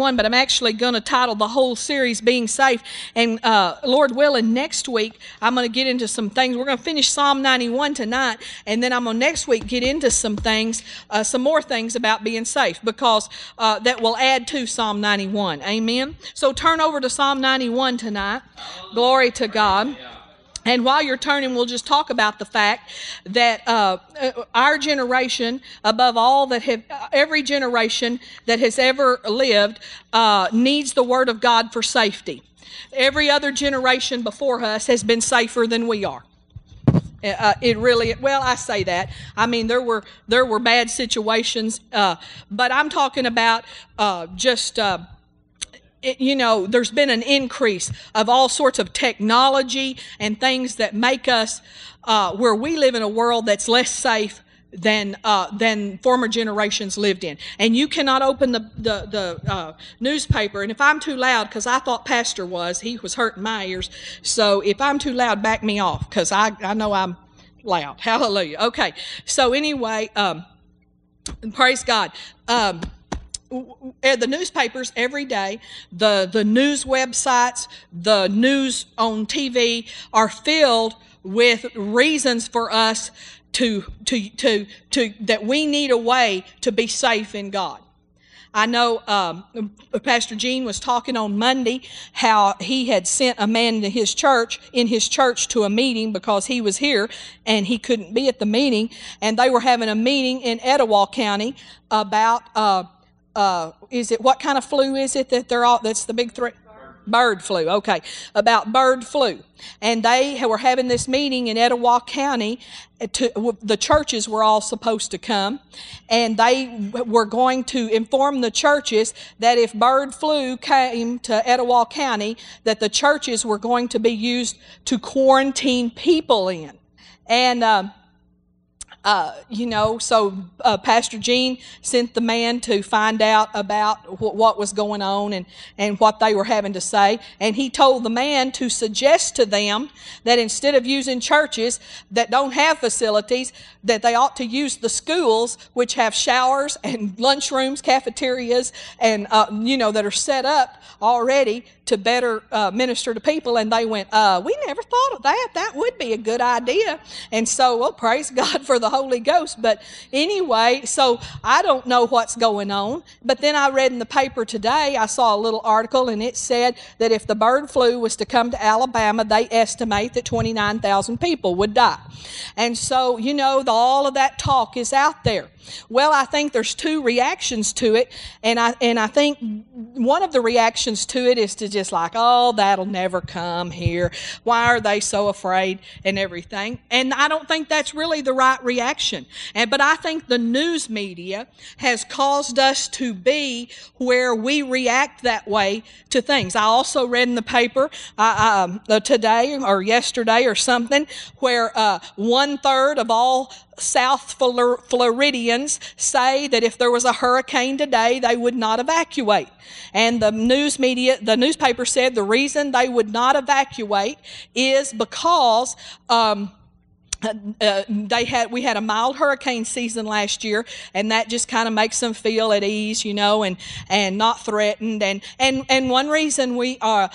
one, but I'm actually going to title the whole series Being Safe. And uh, Lord willing, next week I'm going to get into some things. We're going to finish Psalm 91 tonight, and then I'm going to next week get into some things, uh, some more things about being safe, because uh, that will add to Psalm 91. Amen. So turn over to Psalm 91 tonight. Glory to God. And while you're turning, we'll just talk about the fact that uh, uh, our generation, above all that have every generation that has ever lived, uh, needs the Word of God for safety. Every other generation before us has been safer than we are. Uh, it really well i say that i mean there were there were bad situations uh, but i'm talking about uh, just uh, you know, there's been an increase of all sorts of technology and things that make us uh, where we live in a world that's less safe than uh, than former generations lived in. And you cannot open the the, the uh, newspaper. And if I'm too loud, because I thought Pastor was, he was hurting my ears. So if I'm too loud, back me off, because I I know I'm loud. Hallelujah. Okay. So anyway, um, praise God. Um, the newspapers every day, the, the news websites, the news on TV are filled with reasons for us to, to, to, to, that we need a way to be safe in God. I know um, Pastor Gene was talking on Monday how he had sent a man to his church, in his church, to a meeting because he was here and he couldn't be at the meeting. And they were having a meeting in Etowah County about uh, uh, is it what kind of flu is it that they're all that's the big threat bird flu okay. About bird flu. And they were having this meeting in etowah county uh, to, the churches were all supposed to come. And they were going to inform the churches that if bird flu came to etowah county that the churches were going to be used to quarantine people in. And um, uh, you know, so uh, Pastor Gene sent the man to find out about wh- what was going on and, and what they were having to say. And he told the man to suggest to them that instead of using churches that don't have facilities, that they ought to use the schools, which have showers and lunchrooms, cafeterias, and, uh, you know, that are set up already to better uh, minister to people. And they went, uh, We never thought of that. That would be a good idea. And so, well, praise God for the Holy Ghost. But anyway, so I don't know what's going on. But then I read in the paper today, I saw a little article, and it said that if the bird flu was to come to Alabama, they estimate that 29,000 people would die. And so, you know, the, all of that talk is out there. Well, I think there's two reactions to it, and I and I think one of the reactions to it is to just like, oh, that'll never come here. Why are they so afraid and everything? And I don't think that's really the right reaction. And but I think the news media has caused us to be where we react that way to things. I also read in the paper uh, um, uh, today or yesterday or something where uh, one third of all South Floridians say that if there was a hurricane today, they would not evacuate. And the news media, the newspaper said the reason they would not evacuate is because um, uh, uh, they had we had a mild hurricane season last year and that just kind of makes them feel at ease you know and and not threatened. And and and one reason we are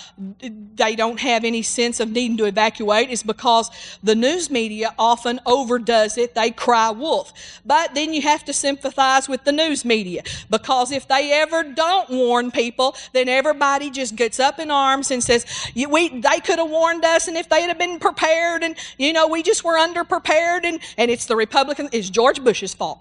they don't have any sense of needing to evacuate is because the news media often overdoes it. They cry wolf. But then you have to sympathize with the news media because if they ever don't warn people then everybody just gets up in arms and says we they could have warned us and if they had been prepared and you know we just were under underprepared, and, and it's the Republican, it's George Bush's fault.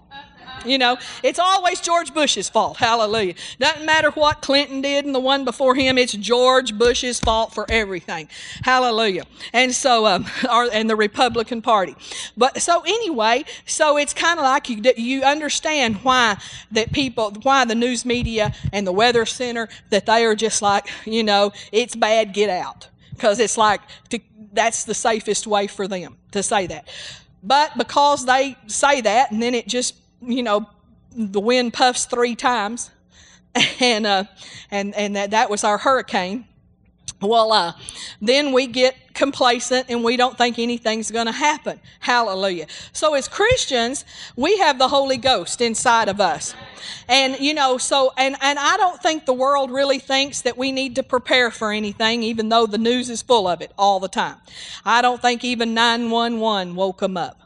You know, it's always George Bush's fault. Hallelujah. Doesn't matter what Clinton did and the one before him, it's George Bush's fault for everything. Hallelujah. And so, um, or, and the Republican Party. But so anyway, so it's kind of like you, you understand why that people, why the news media and the Weather Center, that they are just like, you know, it's bad, get out. Because it's like, to, that's the safest way for them to say that. But because they say that, and then it just, you know, the wind puffs three times, and uh, and and that that was our hurricane. Well, uh, then we get complacent and we don't think anything's going to happen. Hallelujah. So, as Christians, we have the Holy Ghost inside of us. And, you know, so, and, and I don't think the world really thinks that we need to prepare for anything, even though the news is full of it all the time. I don't think even 911 woke them up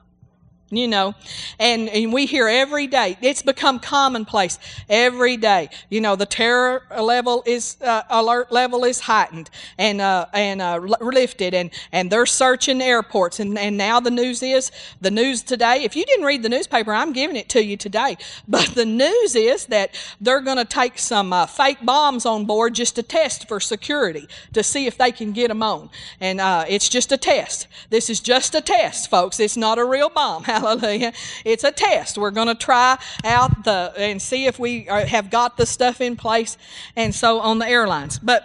you know and, and we hear every day it's become commonplace every day. You know the terror level is uh, alert level is heightened and uh, and uh, lifted and and they're searching airports. And, and now the news is the news today if you didn't read the newspaper i'm giving it to you today but the news is that they're going to take some uh, fake bombs on board just to test for security to see if they can get them on. And uh, it's just a test. This is just a test folks. It's not a real bomb Hallelujah. It's a test. We're going to try out the and see if we have got the stuff in place and so on the airlines. But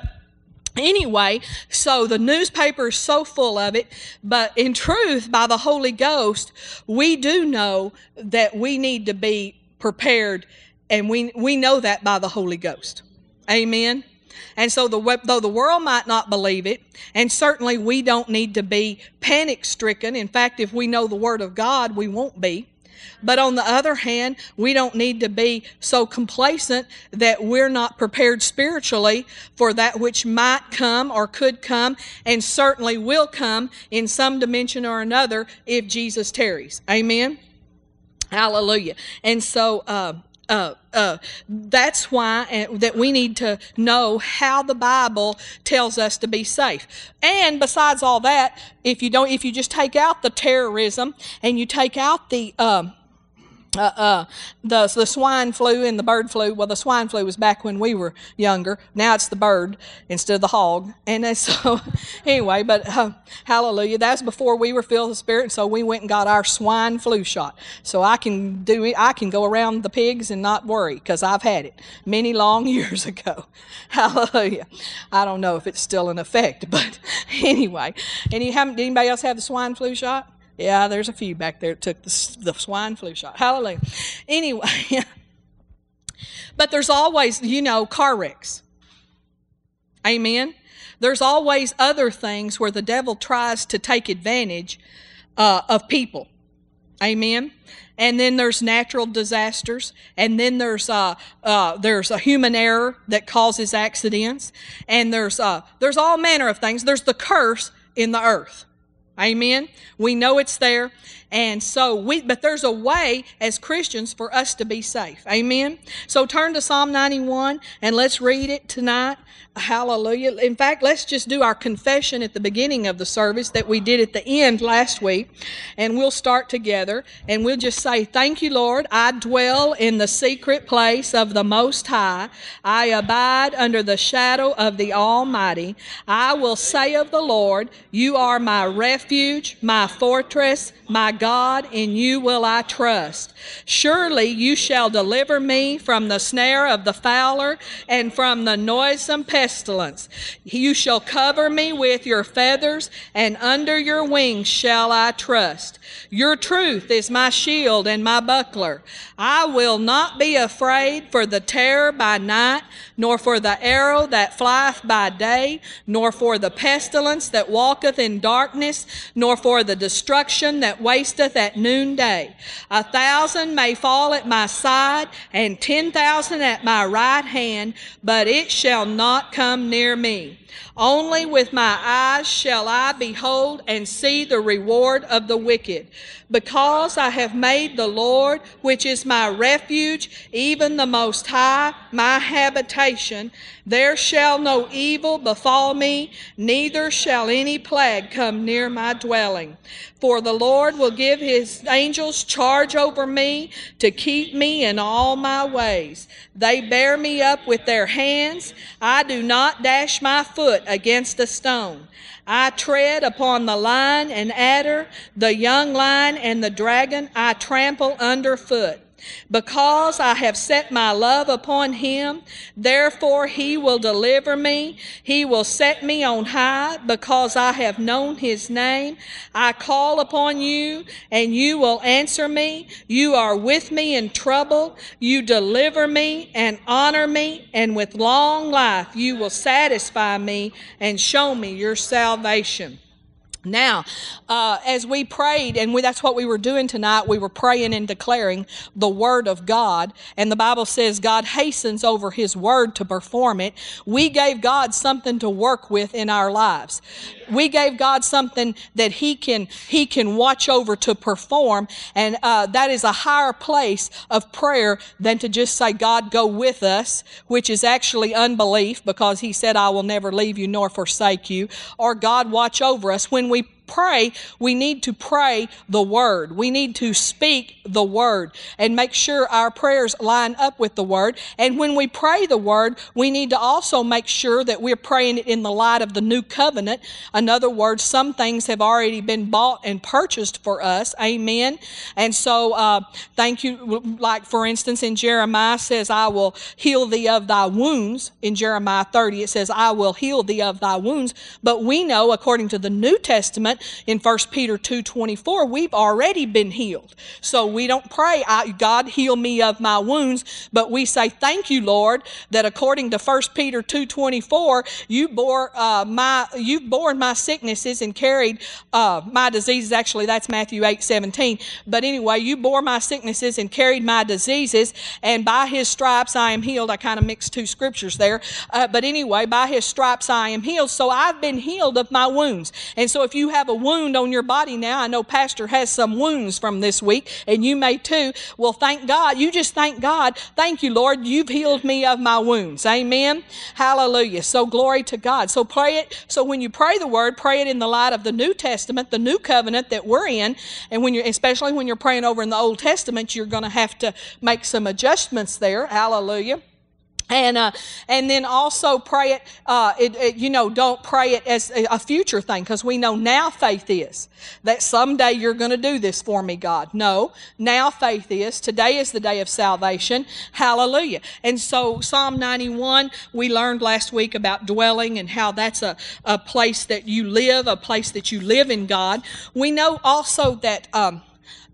Anyway, so the newspaper is so full of it, but in truth, by the Holy Ghost, we do know that we need to be prepared, and we, we know that by the Holy Ghost. Amen. And so, the, though the world might not believe it, and certainly we don't need to be panic stricken. In fact, if we know the Word of God, we won't be. But on the other hand, we don't need to be so complacent that we're not prepared spiritually for that which might come or could come and certainly will come in some dimension or another if Jesus tarries. Amen. Hallelujah. And so, uh, uh, uh, that's why uh, that we need to know how the Bible tells us to be safe. And besides all that, if you don't, if you just take out the terrorism and you take out the um, uh, uh, the, the swine flu and the bird flu. Well, the swine flu was back when we were younger. Now it's the bird instead of the hog. And so, anyway, but uh, hallelujah. That's before we were filled with the Spirit. So we went and got our swine flu shot. So I can do. I can go around the pigs and not worry because I've had it many long years ago. Hallelujah. I don't know if it's still in effect, but anyway. And anybody else have the swine flu shot? Yeah, there's a few back there that took the, the swine flu shot. Hallelujah. Anyway, but there's always, you know, car wrecks. Amen. There's always other things where the devil tries to take advantage uh, of people. Amen. And then there's natural disasters, and then there's uh, uh, there's a human error that causes accidents, and there's uh, there's all manner of things. There's the curse in the earth. Amen. We know it's there. And so we, but there's a way as Christians for us to be safe. Amen. So turn to Psalm 91 and let's read it tonight. Hallelujah. In fact, let's just do our confession at the beginning of the service that we did at the end last week. And we'll start together and we'll just say, Thank you, Lord. I dwell in the secret place of the Most High. I abide under the shadow of the Almighty. I will say of the Lord, You are my refuge, my fortress, my God, in you will I trust. Surely you shall deliver me from the snare of the fowler and from the noisome pestilence. You shall cover me with your feathers, and under your wings shall I trust. Your truth is my shield and my buckler. I will not be afraid for the terror by night, nor for the arrow that flieth by day, nor for the pestilence that walketh in darkness, nor for the destruction that wasteth at noonday. A thousand may fall at my side, and ten thousand at my right hand, but it shall not come near me. Only with my eyes shall I behold and see the reward of the wicked. Because I have made the Lord, which is my refuge, even the Most High, my habitation, there shall no evil befall me, neither shall any plague come near my dwelling. For the Lord will give his angels charge over me to keep me in all my ways. They bear me up with their hands. I do not dash my foot against a stone. I tread upon the lion and adder, the young lion and the dragon I trample underfoot. Because I have set my love upon him, therefore he will deliver me. He will set me on high because I have known his name. I call upon you and you will answer me. You are with me in trouble. You deliver me and honor me, and with long life you will satisfy me and show me your salvation. Now, uh, as we prayed, and we, that's what we were doing tonight, we were praying and declaring the Word of God. And the Bible says God hastens over His Word to perform it. We gave God something to work with in our lives. We gave God something that He can He can watch over to perform, and uh, that is a higher place of prayer than to just say, "God, go with us," which is actually unbelief, because He said, "I will never leave you nor forsake you," or "God, watch over us." When we pray, we need to pray the word. We need to speak the word and make sure our prayers line up with the word. And when we pray the word, we need to also make sure that we're praying it in the light of the new covenant. In other words, some things have already been bought and purchased for us. Amen. And so, uh, thank you. Like, for instance, in Jeremiah says, I will heal thee of thy wounds. In Jeremiah 30, it says, I will heal thee of thy wounds. But we know, according to the New Testament, in 1 Peter 2:24, we've already been healed. So we don't pray, God heal me of my wounds, but we say, thank you, Lord, that according to 1 Peter 2:24, you bore uh, my you've borne my sicknesses and carried uh, my diseases. Actually, that's Matthew 8:17. But anyway, you bore my sicknesses and carried my diseases, and by his stripes I am healed. I kind of mixed two scriptures there. Uh, but anyway, by his stripes I am healed. So I've been healed of my wounds. And so if you have have a wound on your body now. I know Pastor has some wounds from this week, and you may too. Well, thank God. You just thank God. Thank you, Lord. You've healed me of my wounds. Amen. Hallelujah. So glory to God. So pray it. So when you pray the word, pray it in the light of the New Testament, the new covenant that we're in. And when you're, especially when you're praying over in the Old Testament, you're going to have to make some adjustments there. Hallelujah and uh, and then also pray it, uh, it, it, you know don't pray it as a future thing because we know now faith is that someday you're going to do this for me god. No now faith is. Today is the day of salvation. Hallelujah. And so psalm 91 we learned last week about dwelling and how that's a, a place that you live a place that you live in god. We know also that um,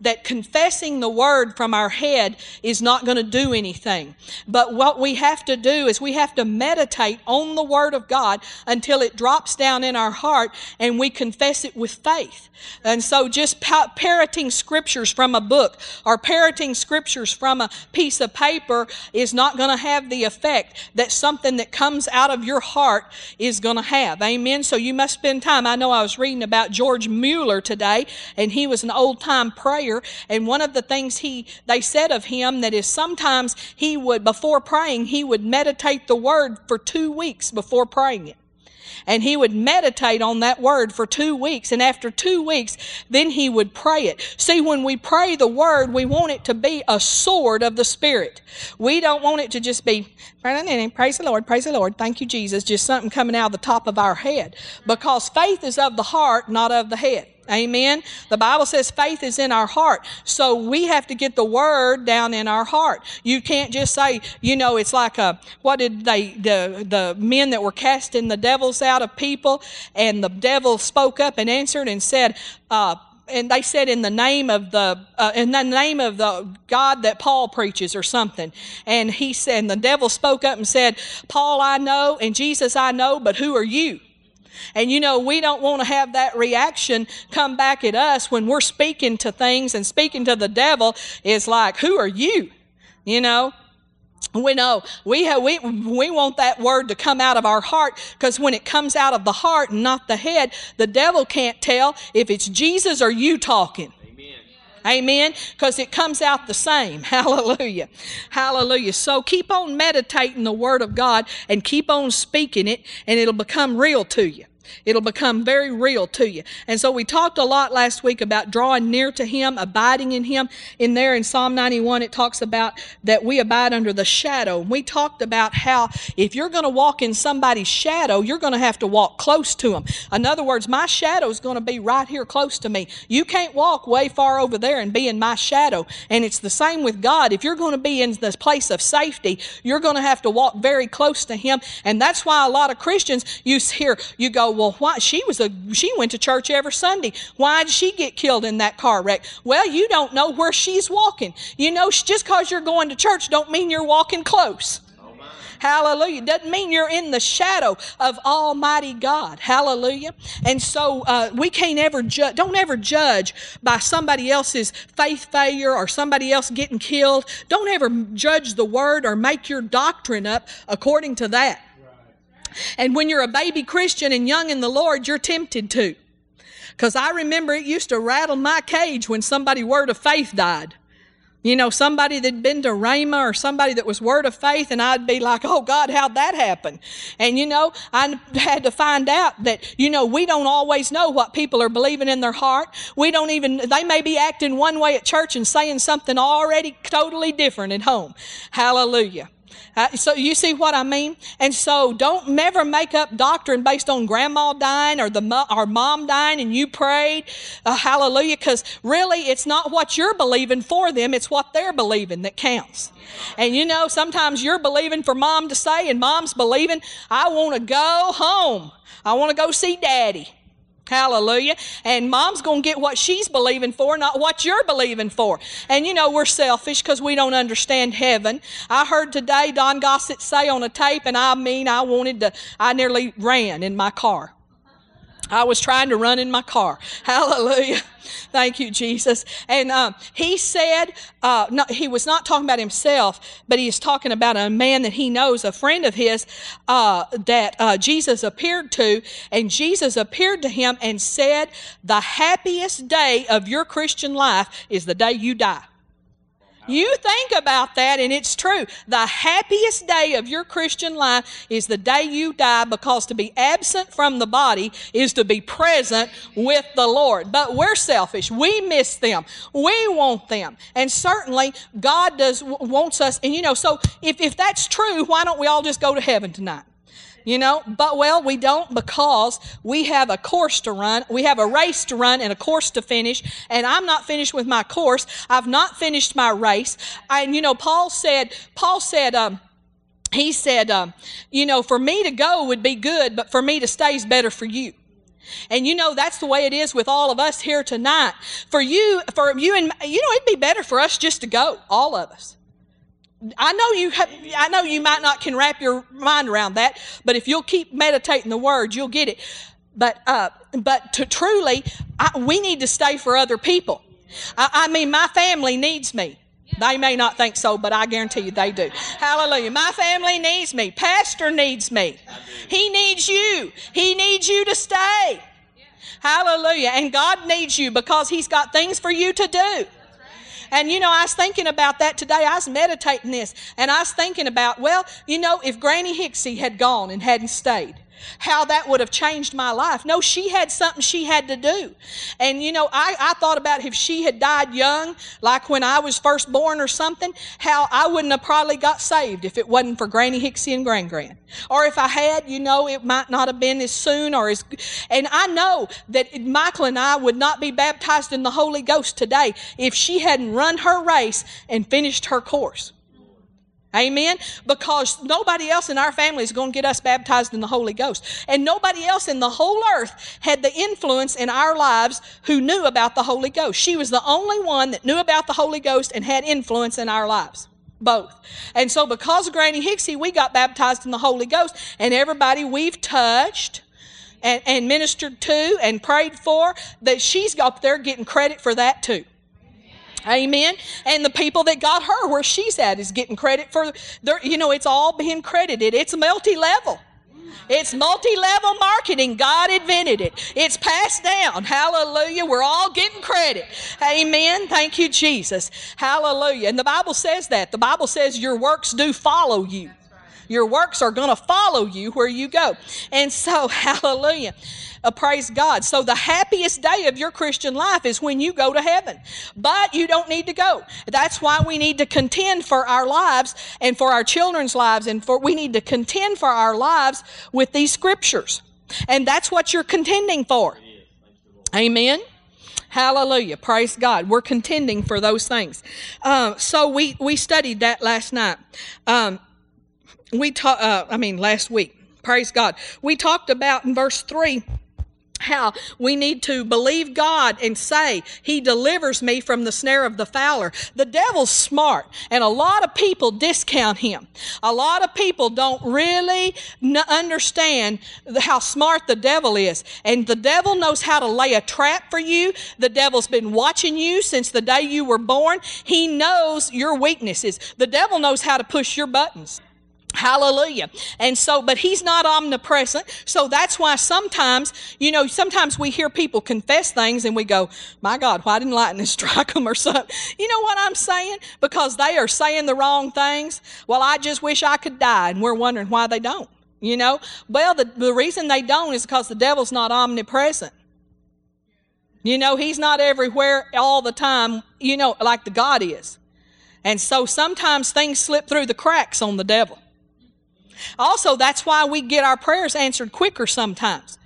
that confessing the word from our head is not going to do anything. But what we have to do is we have to meditate on the word of God until it drops down in our heart and we confess it with faith. And so just parroting scriptures from a book or parroting scriptures from a piece of paper is not going to have the effect that something that comes out of your heart is going to have. Amen. So you must spend time. I know I was reading about George Mueller today and he was an old time prayer and one of the things he they said of him that is sometimes he would before praying he would meditate the word for two weeks before praying it and he would meditate on that word for two weeks. And after two weeks, then he would pray it. See, when we pray the word, we want it to be a sword of the Spirit. We don't want it to just be, praise the Lord, praise the Lord, thank you, Jesus, just something coming out of the top of our head. Because faith is of the heart, not of the head. Amen. The Bible says faith is in our heart. So we have to get the word down in our heart. You can't just say, you know, it's like a, what did they, the, the men that were casting the devils out of people, and the devil spoke up and answered and said, uh, and they said in the name of the uh, in the name of the God that Paul preaches or something. And he said, and the devil spoke up and said, Paul I know and Jesus I know, but who are you? And you know, we don't want to have that reaction come back at us when we're speaking to things and speaking to the devil is like, who are you? You know? We know we have, we we want that word to come out of our heart because when it comes out of the heart and not the head, the devil can't tell if it's Jesus or you talking. Amen. Because it comes out the same. Hallelujah. Hallelujah. So keep on meditating the Word of God and keep on speaking it, and it'll become real to you. It'll become very real to you. And so we talked a lot last week about drawing near to Him, abiding in Him. In there in Psalm 91, it talks about that we abide under the shadow. We talked about how if you're going to walk in somebody's shadow, you're going to have to walk close to them. In other words, my shadow is going to be right here close to me. You can't walk way far over there and be in my shadow. And it's the same with God. If you're going to be in this place of safety, you're going to have to walk very close to Him. And that's why a lot of Christians, you hear, you go, well, why she was a she went to church every Sunday. Why did she get killed in that car wreck? Well, you don't know where she's walking. You know, just because you're going to church don't mean you're walking close. Hallelujah. Doesn't mean you're in the shadow of Almighty God. Hallelujah. And so uh, we can't ever judge, don't ever judge by somebody else's faith failure or somebody else getting killed. Don't ever judge the word or make your doctrine up according to that. And when you're a baby Christian and young in the Lord, you're tempted to. Because I remember it used to rattle my cage when somebody word of faith died. You know, somebody that'd been to Rhema or somebody that was word of faith, and I'd be like, oh God, how'd that happen? And you know, I had to find out that, you know, we don't always know what people are believing in their heart. We don't even, they may be acting one way at church and saying something already totally different at home. Hallelujah. Uh, so you see what I mean? And so don't never make up doctrine based on grandma dying or the or mom dying and you prayed, uh, hallelujah, because really it's not what you're believing for them, it's what they're believing that counts. And you know, sometimes you're believing for mom to say, and mom's believing, I want to go home. I want to go see daddy. Hallelujah. And mom's going to get what she's believing for, not what you're believing for. And you know, we're selfish because we don't understand heaven. I heard today Don Gossett say on a tape, and I mean, I wanted to, I nearly ran in my car. I was trying to run in my car. Hallelujah. Thank you, Jesus. And um, he said, uh, no, he was not talking about himself, but he is talking about a man that he knows, a friend of his, uh, that uh, Jesus appeared to. And Jesus appeared to him and said, The happiest day of your Christian life is the day you die. You think about that, and it's true. The happiest day of your Christian life is the day you die because to be absent from the body is to be present with the Lord. But we're selfish. We miss them. We want them. And certainly, God does wants us. And you know, so if, if that's true, why don't we all just go to heaven tonight? You know, but well, we don't because we have a course to run. We have a race to run and a course to finish. And I'm not finished with my course. I've not finished my race. And you know, Paul said, Paul said, um, he said, um, you know, for me to go would be good, but for me to stay is better for you. And you know that's the way it is with all of us here tonight. For you, for you and you know, it'd be better for us just to go, all of us. I know you have, I know you might not can wrap your mind around that, but if you'll keep meditating the words, you'll get it. But uh, but to truly, I, we need to stay for other people. I, I mean, my family needs me. They may not think so, but I guarantee you they do. Hallelujah. My family needs me. Pastor needs me. He needs you. He needs you to stay. Hallelujah. And God needs you because He's got things for you to do. And you know, I was thinking about that today. I was meditating this, and I was thinking about, well, you know, if Granny Hixie had gone and hadn't stayed, how that would have changed my life. No, she had something she had to do. And you know, I, I thought about if she had died young, like when I was first born or something, how I wouldn't have probably got saved if it wasn't for Granny Hixie and Grand Grand. Or if I had, you know, it might not have been as soon or as. And I know that Michael and I would not be baptized in the Holy Ghost today if she hadn't run her race and finished her course. Amen? Because nobody else in our family is going to get us baptized in the Holy Ghost. And nobody else in the whole earth had the influence in our lives who knew about the Holy Ghost. She was the only one that knew about the Holy Ghost and had influence in our lives. Both. And so, because of Granny Hixie, we got baptized in the Holy Ghost. And everybody we've touched and, and ministered to and prayed for, that she's up there getting credit for that too. Amen. And the people that got her where she's at is getting credit for their, you know, it's all being credited. It's multi level. It's multi level marketing. God invented it. It's passed down. Hallelujah. We're all getting credit. Amen. Thank you, Jesus. Hallelujah. And the Bible says that. The Bible says your works do follow you. Your works are going to follow you where you go. And so, hallelujah. Uh, praise God. So, the happiest day of your Christian life is when you go to heaven. But you don't need to go. That's why we need to contend for our lives and for our children's lives, and for we need to contend for our lives with these scriptures. And that's what you're contending for. Amen. Hallelujah. Praise God. We're contending for those things. Uh, so we, we studied that last night. Um, we talked, uh, I mean, last week. Praise God. We talked about in verse 3 how we need to believe God and say, He delivers me from the snare of the fowler. The devil's smart, and a lot of people discount him. A lot of people don't really understand how smart the devil is. And the devil knows how to lay a trap for you. The devil's been watching you since the day you were born. He knows your weaknesses. The devil knows how to push your buttons. Hallelujah. And so, but he's not omnipresent. So that's why sometimes, you know, sometimes we hear people confess things and we go, my God, why didn't lightning strike them or something? You know what I'm saying? Because they are saying the wrong things. Well, I just wish I could die. And we're wondering why they don't, you know? Well, the, the reason they don't is because the devil's not omnipresent. You know, he's not everywhere all the time, you know, like the God is. And so sometimes things slip through the cracks on the devil. Also, that's why we get our prayers answered quicker sometimes.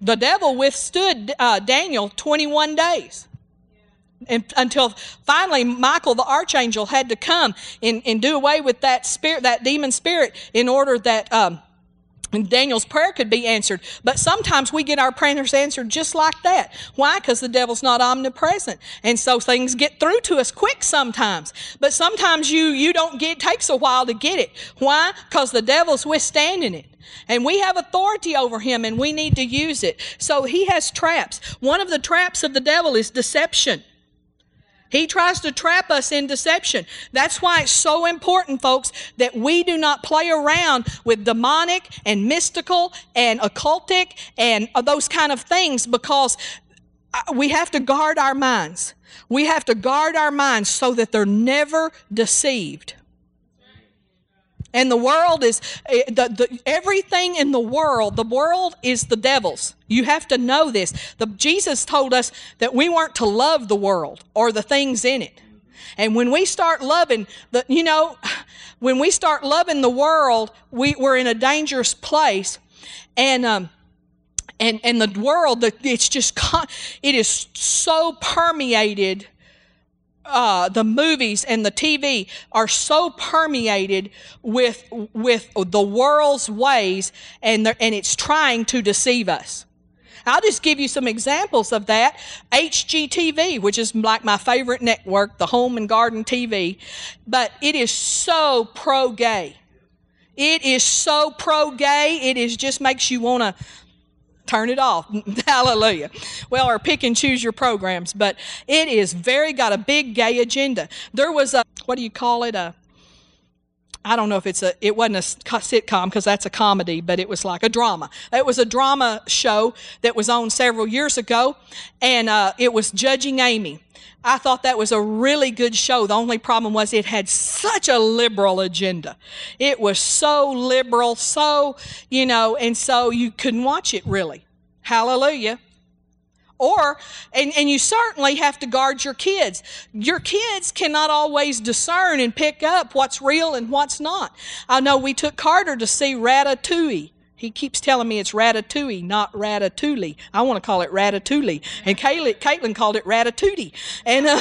The devil withstood uh, Daniel 21 days. And, until finally Michael the archangel had to come and, and do away with that spirit, that demon spirit, in order that um, and Daniel's prayer could be answered. But sometimes we get our prayers answered just like that. Why? Because the devil's not omnipresent. And so things get through to us quick sometimes. But sometimes you, you don't get, takes a while to get it. Why? Because the devil's withstanding it. And we have authority over him and we need to use it. So he has traps. One of the traps of the devil is deception. He tries to trap us in deception. That's why it's so important, folks, that we do not play around with demonic and mystical and occultic and those kind of things because uh, we have to guard our minds. We have to guard our minds so that they're never deceived. And the world is eh, the, the, everything in the world. The world is the devil's. You have to know this. The, Jesus told us that we weren't to love the world or the things in it. And when we start loving the, you know, when we start loving the world, we, we're in a dangerous place. And um, and and the world, that it's just it is so permeated uh, the movies and the TV are so permeated with with the world's ways, and and it's trying to deceive us. I'll just give you some examples of that. HGTV, which is like my favorite network, the Home and Garden TV, but it is so pro gay. It is so pro gay. It is just makes you want to turn it off. Hallelujah. Well, or pick and choose your programs, but it is very got a big gay agenda. There was a what do you call it? A I don't know if it's a, it wasn't a sitcom because that's a comedy, but it was like a drama. It was a drama show that was on several years ago, and uh, it was Judging Amy. I thought that was a really good show. The only problem was it had such a liberal agenda. It was so liberal, so, you know, and so you couldn't watch it really. Hallelujah. Or, and, and you certainly have to guard your kids. Your kids cannot always discern and pick up what's real and what's not. I know we took Carter to see Ratatouille. He keeps telling me it's Ratatouille, not Ratatouille. I want to call it Ratatouille. And Caitlin, Caitlin called it Ratatouille. And, uh,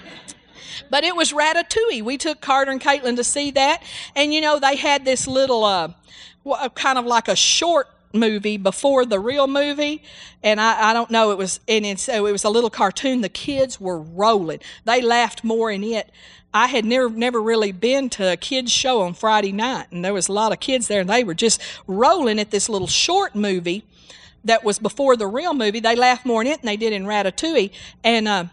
but it was Ratatouille. We took Carter and Caitlin to see that. And, you know, they had this little, uh, kind of like a short movie before the real movie and I, I don't know it was and so it was a little cartoon. The kids were rolling. They laughed more in it. I had never never really been to a kids show on friday night and there was a lot of kids there and they were just rolling at this little short movie that was before the real movie. They laughed more in it than they did in ratatouille and uh,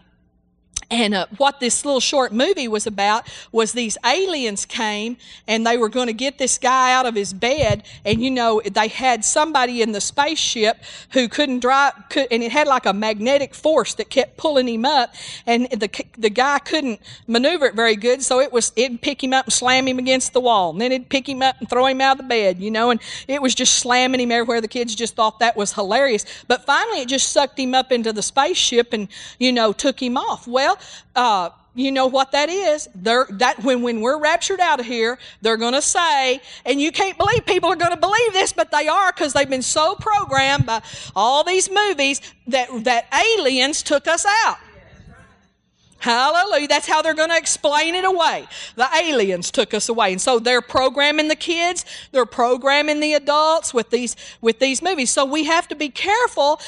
And uh, what this little short movie was about was these aliens came and they were going to get this guy out of his bed. And you know, they had somebody in the spaceship who couldn't drive, could, and it had like a magnetic force that kept pulling him up. And the, the guy couldn't maneuver it very good. So it was, it'd pick him up and slam him against the wall. And then it'd pick him up and throw him out of the bed, you know, and it was just slamming him everywhere. The kids just thought that was hilarious. But finally, it just sucked him up into the spaceship and, you know, took him off. Well, uh, you know what that is? They're that when when we're raptured out of here they're going to say and you can't believe people are going to believe this but they are because they've been so programmed by all these movies that that aliens took us out Hallelujah. That's how they're going to explain it away. The aliens took us away. And so they're programming the kids, they're programming the adults with these with these movies. So we have to be careful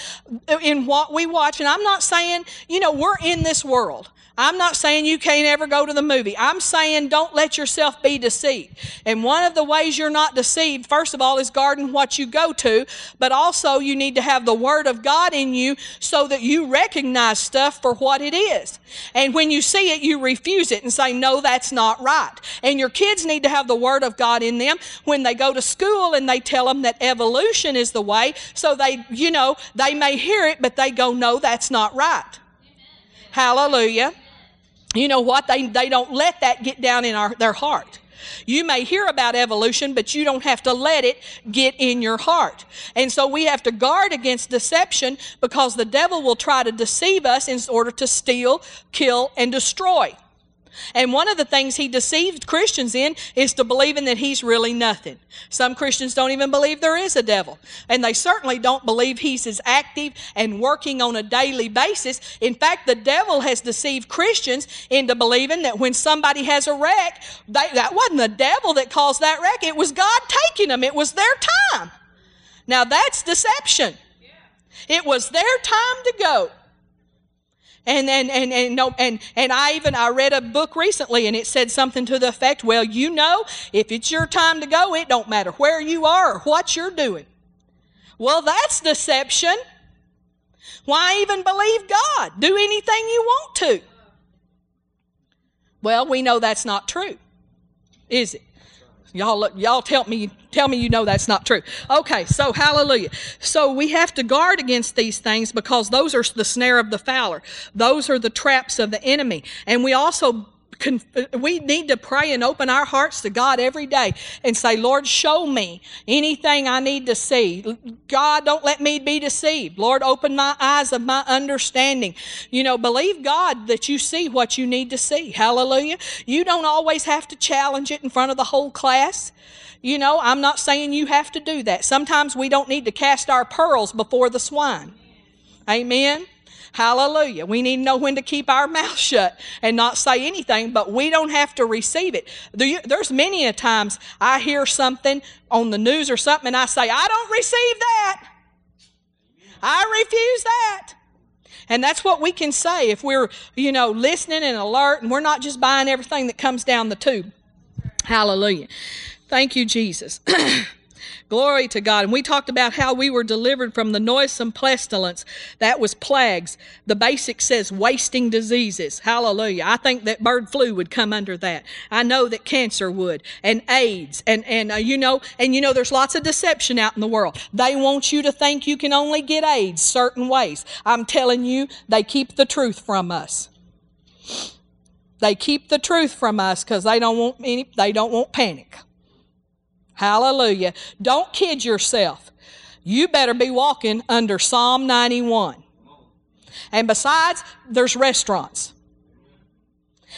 in what we watch. And I'm not saying, you know, we're in this world. I'm not saying you can't ever go to the movie. I'm saying don't let yourself be deceived. And one of the ways you're not deceived, first of all, is guarding what you go to, but also you need to have the Word of God in you so that you recognize stuff for what it is. And when you see it, you refuse it and say, no, that's not right. And your kids need to have the Word of God in them when they go to school and they tell them that evolution is the way. So they, you know, they may hear it, but they go, no, that's not right. Hallelujah. You know what? They, they don't let that get down in our, their heart. You may hear about evolution, but you don't have to let it get in your heart. And so we have to guard against deception because the devil will try to deceive us in order to steal, kill, and destroy. And one of the things he deceived Christians in is to believing that he's really nothing. Some Christians don't even believe there is a devil. And they certainly don't believe he's as active and working on a daily basis. In fact, the devil has deceived Christians into believing that when somebody has a wreck, they, that wasn't the devil that caused that wreck. It was God taking them. It was their time. Now that's deception. It was their time to go. And and and and no and and I even I read a book recently and it said something to the effect, well, you know, if it's your time to go, it don't matter where you are or what you're doing. Well, that's deception. Why even believe God? Do anything you want to. Well, we know that's not true. Is it? Y'all, y'all tell me, tell me you know that's not true. Okay, so hallelujah. So we have to guard against these things because those are the snare of the fowler. Those are the traps of the enemy. And we also we need to pray and open our hearts to God every day and say, Lord, show me anything I need to see. God, don't let me be deceived. Lord, open my eyes of my understanding. You know, believe God that you see what you need to see. Hallelujah. You don't always have to challenge it in front of the whole class. You know, I'm not saying you have to do that. Sometimes we don't need to cast our pearls before the swine. Amen. Hallelujah. We need to know when to keep our mouth shut and not say anything, but we don't have to receive it. There's many a times I hear something on the news or something and I say, I don't receive that. I refuse that. And that's what we can say if we're, you know, listening and alert and we're not just buying everything that comes down the tube. Hallelujah. Thank you, Jesus. Glory to God. And we talked about how we were delivered from the noisome pestilence. That was plagues. The basic says wasting diseases. Hallelujah. I think that bird flu would come under that. I know that cancer would and AIDS and, and uh, you know, and you know, there's lots of deception out in the world. They want you to think you can only get AIDS certain ways. I'm telling you, they keep the truth from us. They keep the truth from us because they don't want any, they don't want panic. Hallelujah. Don't kid yourself. You better be walking under Psalm 91. And besides, there's restaurants.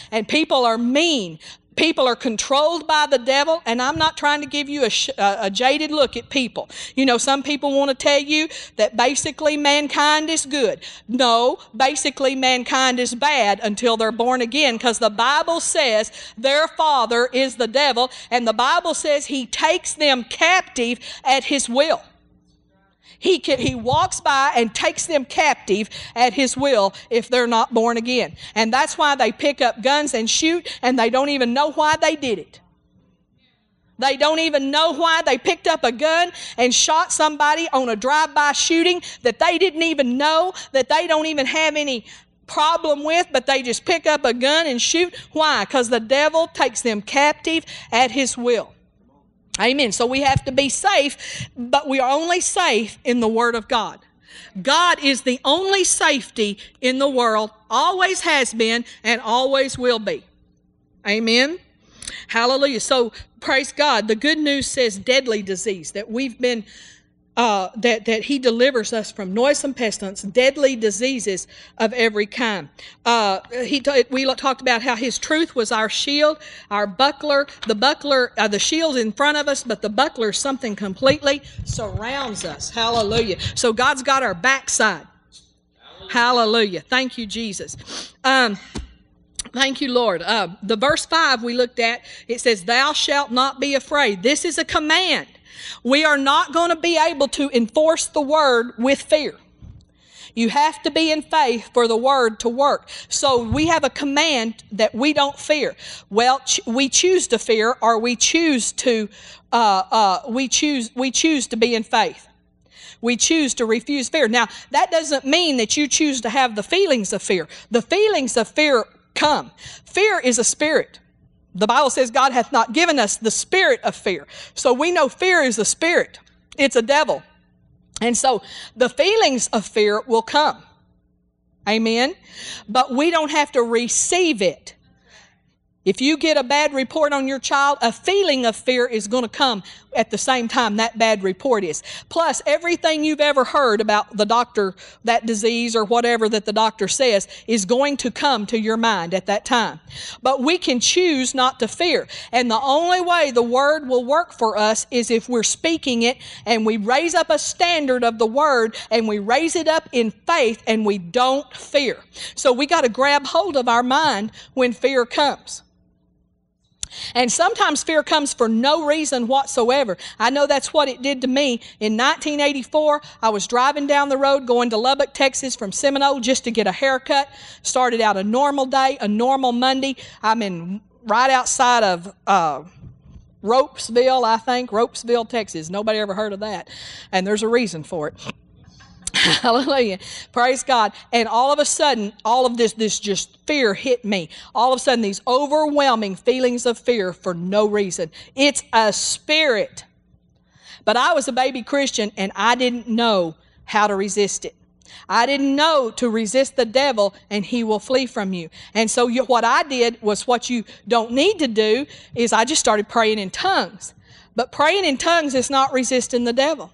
And people are mean. People are controlled by the devil, and I'm not trying to give you a, sh- a, jaded look at people. You know, some people want to tell you that basically mankind is good. No, basically mankind is bad until they're born again, because the Bible says their father is the devil, and the Bible says he takes them captive at his will. He, can, he walks by and takes them captive at his will if they're not born again. And that's why they pick up guns and shoot, and they don't even know why they did it. They don't even know why they picked up a gun and shot somebody on a drive by shooting that they didn't even know, that they don't even have any problem with, but they just pick up a gun and shoot. Why? Because the devil takes them captive at his will. Amen. So we have to be safe, but we are only safe in the Word of God. God is the only safety in the world, always has been, and always will be. Amen. Hallelujah. So praise God. The good news says deadly disease that we've been uh, that, that he delivers us from noisome pestilence, deadly diseases of every kind. Uh, he t- we talked about how his truth was our shield, our buckler. The buckler, uh, the shield's in front of us, but the buckler something completely surrounds us. Hallelujah. So God's got our backside. Hallelujah. Hallelujah. Thank you, Jesus. Um, Thank you, Lord. Uh, the verse 5 we looked at, it says, Thou shalt not be afraid. This is a command. We are not going to be able to enforce the word with fear. You have to be in faith for the word to work. So we have a command that we don't fear. Well, ch- we choose to fear, or we choose to uh, uh, we choose we choose to be in faith. We choose to refuse fear. Now that doesn't mean that you choose to have the feelings of fear. The feelings of fear come. Fear is a spirit. The Bible says God hath not given us the spirit of fear. So we know fear is a spirit, it's a devil. And so the feelings of fear will come. Amen. But we don't have to receive it. If you get a bad report on your child, a feeling of fear is going to come at the same time that bad report is. Plus, everything you've ever heard about the doctor, that disease or whatever that the doctor says, is going to come to your mind at that time. But we can choose not to fear. And the only way the word will work for us is if we're speaking it and we raise up a standard of the word and we raise it up in faith and we don't fear. So we got to grab hold of our mind when fear comes. And sometimes fear comes for no reason whatsoever. I know that's what it did to me. In 1984, I was driving down the road going to Lubbock, Texas from Seminole just to get a haircut. Started out a normal day, a normal Monday. I'm in right outside of uh, Ropesville, I think, Ropesville, Texas. Nobody ever heard of that. And there's a reason for it. Hallelujah. Praise God. And all of a sudden, all of this, this just fear hit me. All of a sudden, these overwhelming feelings of fear for no reason. It's a spirit. But I was a baby Christian and I didn't know how to resist it. I didn't know to resist the devil and he will flee from you. And so you, what I did was what you don't need to do is I just started praying in tongues. But praying in tongues is not resisting the devil.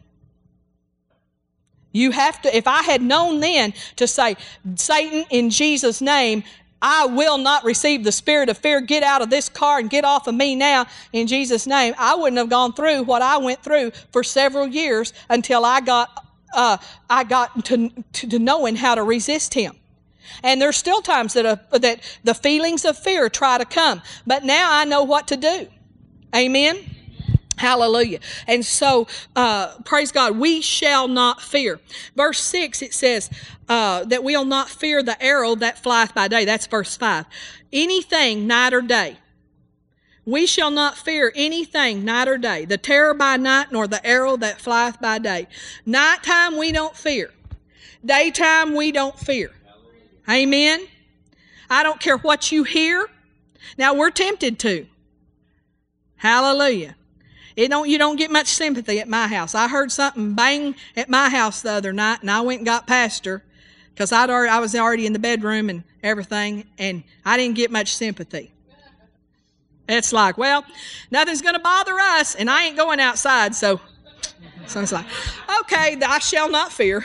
You have to, if I had known then to say, Satan, in Jesus' name, I will not receive the spirit of fear. Get out of this car and get off of me now in Jesus' name. I wouldn't have gone through what I went through for several years until I got, uh, I got to, to, to knowing how to resist him. And there's still times that, that the feelings of fear try to come. But now I know what to do. Amen. Hallelujah. And so, uh, praise God, we shall not fear. Verse 6, it says uh, that we'll not fear the arrow that flieth by day. That's verse 5. Anything, night or day. We shall not fear anything, night or day, the terror by night, nor the arrow that flieth by day. Nighttime, we don't fear. Daytime, we don't fear. Amen. I don't care what you hear. Now, we're tempted to. Hallelujah. It don't you don't get much sympathy at my house. I heard something bang at my house the other night, and I went and got pastor because I'd already, I was already in the bedroom and everything, and I didn't get much sympathy. It's like, well, nothing's going to bother us, and I ain't going outside, so. So it's like, okay, I shall not fear.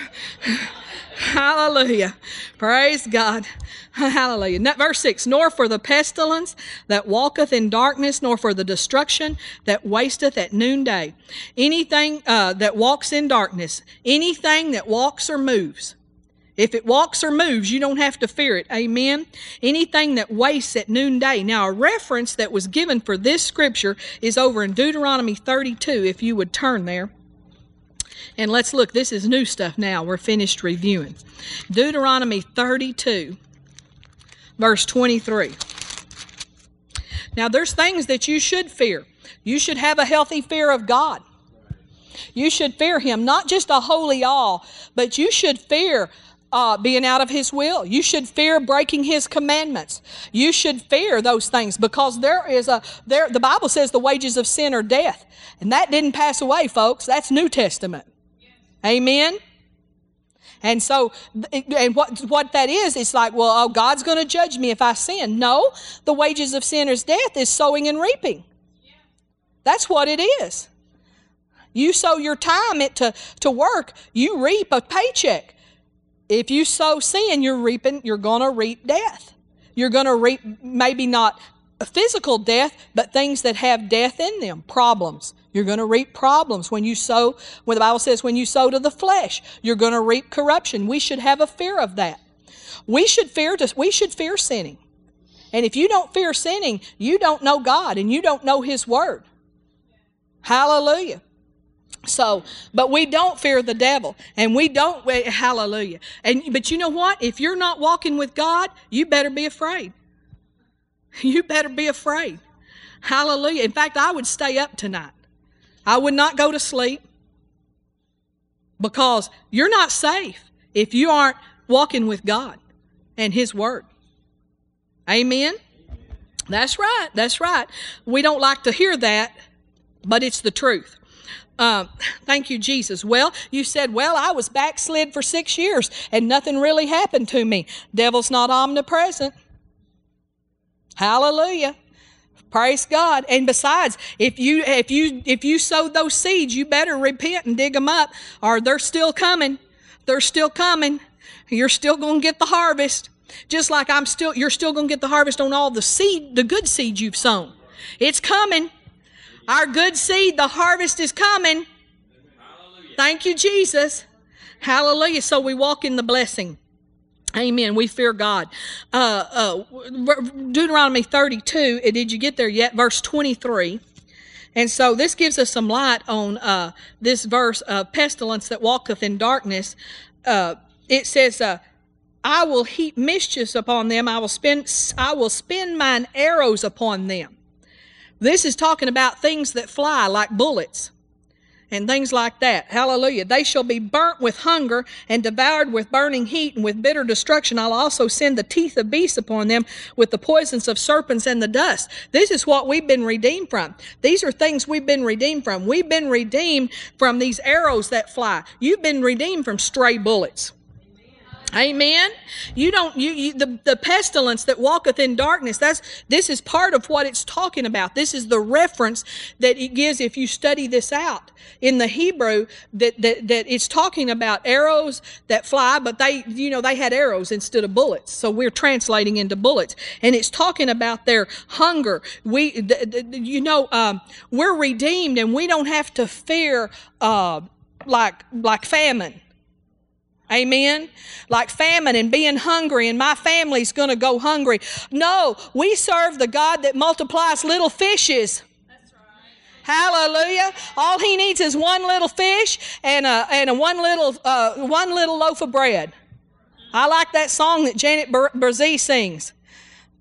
Hallelujah. Praise God. Hallelujah. Verse 6 Nor for the pestilence that walketh in darkness, nor for the destruction that wasteth at noonday. Anything uh, that walks in darkness, anything that walks or moves. If it walks or moves, you don't have to fear it. Amen. Anything that wastes at noonday. Now, a reference that was given for this scripture is over in Deuteronomy 32, if you would turn there. And let's look, this is new stuff now. We're finished reviewing. Deuteronomy 32, verse 23. Now, there's things that you should fear. You should have a healthy fear of God. You should fear Him, not just a holy awe, but you should fear uh, being out of His will. You should fear breaking His commandments. You should fear those things because there is a there. The Bible says the wages of sin are death, and that didn't pass away, folks. That's New Testament. Amen. And so, and what, what that is, it's like, well, oh, God's going to judge me if I sin. No, the wages of sinner's death is sowing and reaping. That's what it is. You sow your time to, to work, you reap a paycheck. If you sow sin, you're reaping, you're going to reap death. You're going to reap maybe not physical death, but things that have death in them, problems. You're going to reap problems when you sow, when the Bible says when you sow to the flesh, you're going to reap corruption. We should have a fear of that. We should fear to, we should fear sinning. And if you don't fear sinning, you don't know God and you don't know his word. Hallelujah. So, but we don't fear the devil, and we don't. Hallelujah. And but you know what? If you're not walking with God, you better be afraid. You better be afraid. Hallelujah. In fact, I would stay up tonight. I would not go to sleep because you're not safe if you aren't walking with God and His Word. Amen. That's right. That's right. We don't like to hear that, but it's the truth. Um, thank you, Jesus. Well, you said, well, I was backslid for six years and nothing really happened to me. Devil's not omnipresent. Hallelujah. Praise God. And besides, if you if you if you sowed those seeds, you better repent and dig them up, or they're still coming. They're still coming. You're still going to get the harvest. Just like I'm still you're still going to get the harvest on all the seed, the good seeds you've sown. It's coming. Our good seed, the harvest is coming. Hallelujah. Thank you, Jesus. Hallelujah. So we walk in the blessing. Amen. We fear God. Uh, uh, Deuteronomy 32, uh, did you get there yet? Verse 23. And so this gives us some light on uh, this verse, uh, pestilence that walketh in darkness. Uh, it says, uh, I will heap mischief upon them. I will spend, I will spend mine arrows upon them. This is talking about things that fly like bullets and things like that. Hallelujah. They shall be burnt with hunger and devoured with burning heat and with bitter destruction. I'll also send the teeth of beasts upon them with the poisons of serpents and the dust. This is what we've been redeemed from. These are things we've been redeemed from. We've been redeemed from these arrows that fly. You've been redeemed from stray bullets. Amen. You don't you, you, the the pestilence that walketh in darkness. That's this is part of what it's talking about. This is the reference that it gives if you study this out in the Hebrew that that, that it's talking about arrows that fly, but they you know they had arrows instead of bullets. So we're translating into bullets, and it's talking about their hunger. We you know um, we're redeemed, and we don't have to fear uh, like like famine Amen. Like famine and being hungry, and my family's going to go hungry. No, we serve the God that multiplies little fishes. Hallelujah. All he needs is one little fish and a, and a one, little, uh, one little loaf of bread. I like that song that Janet Brzee sings.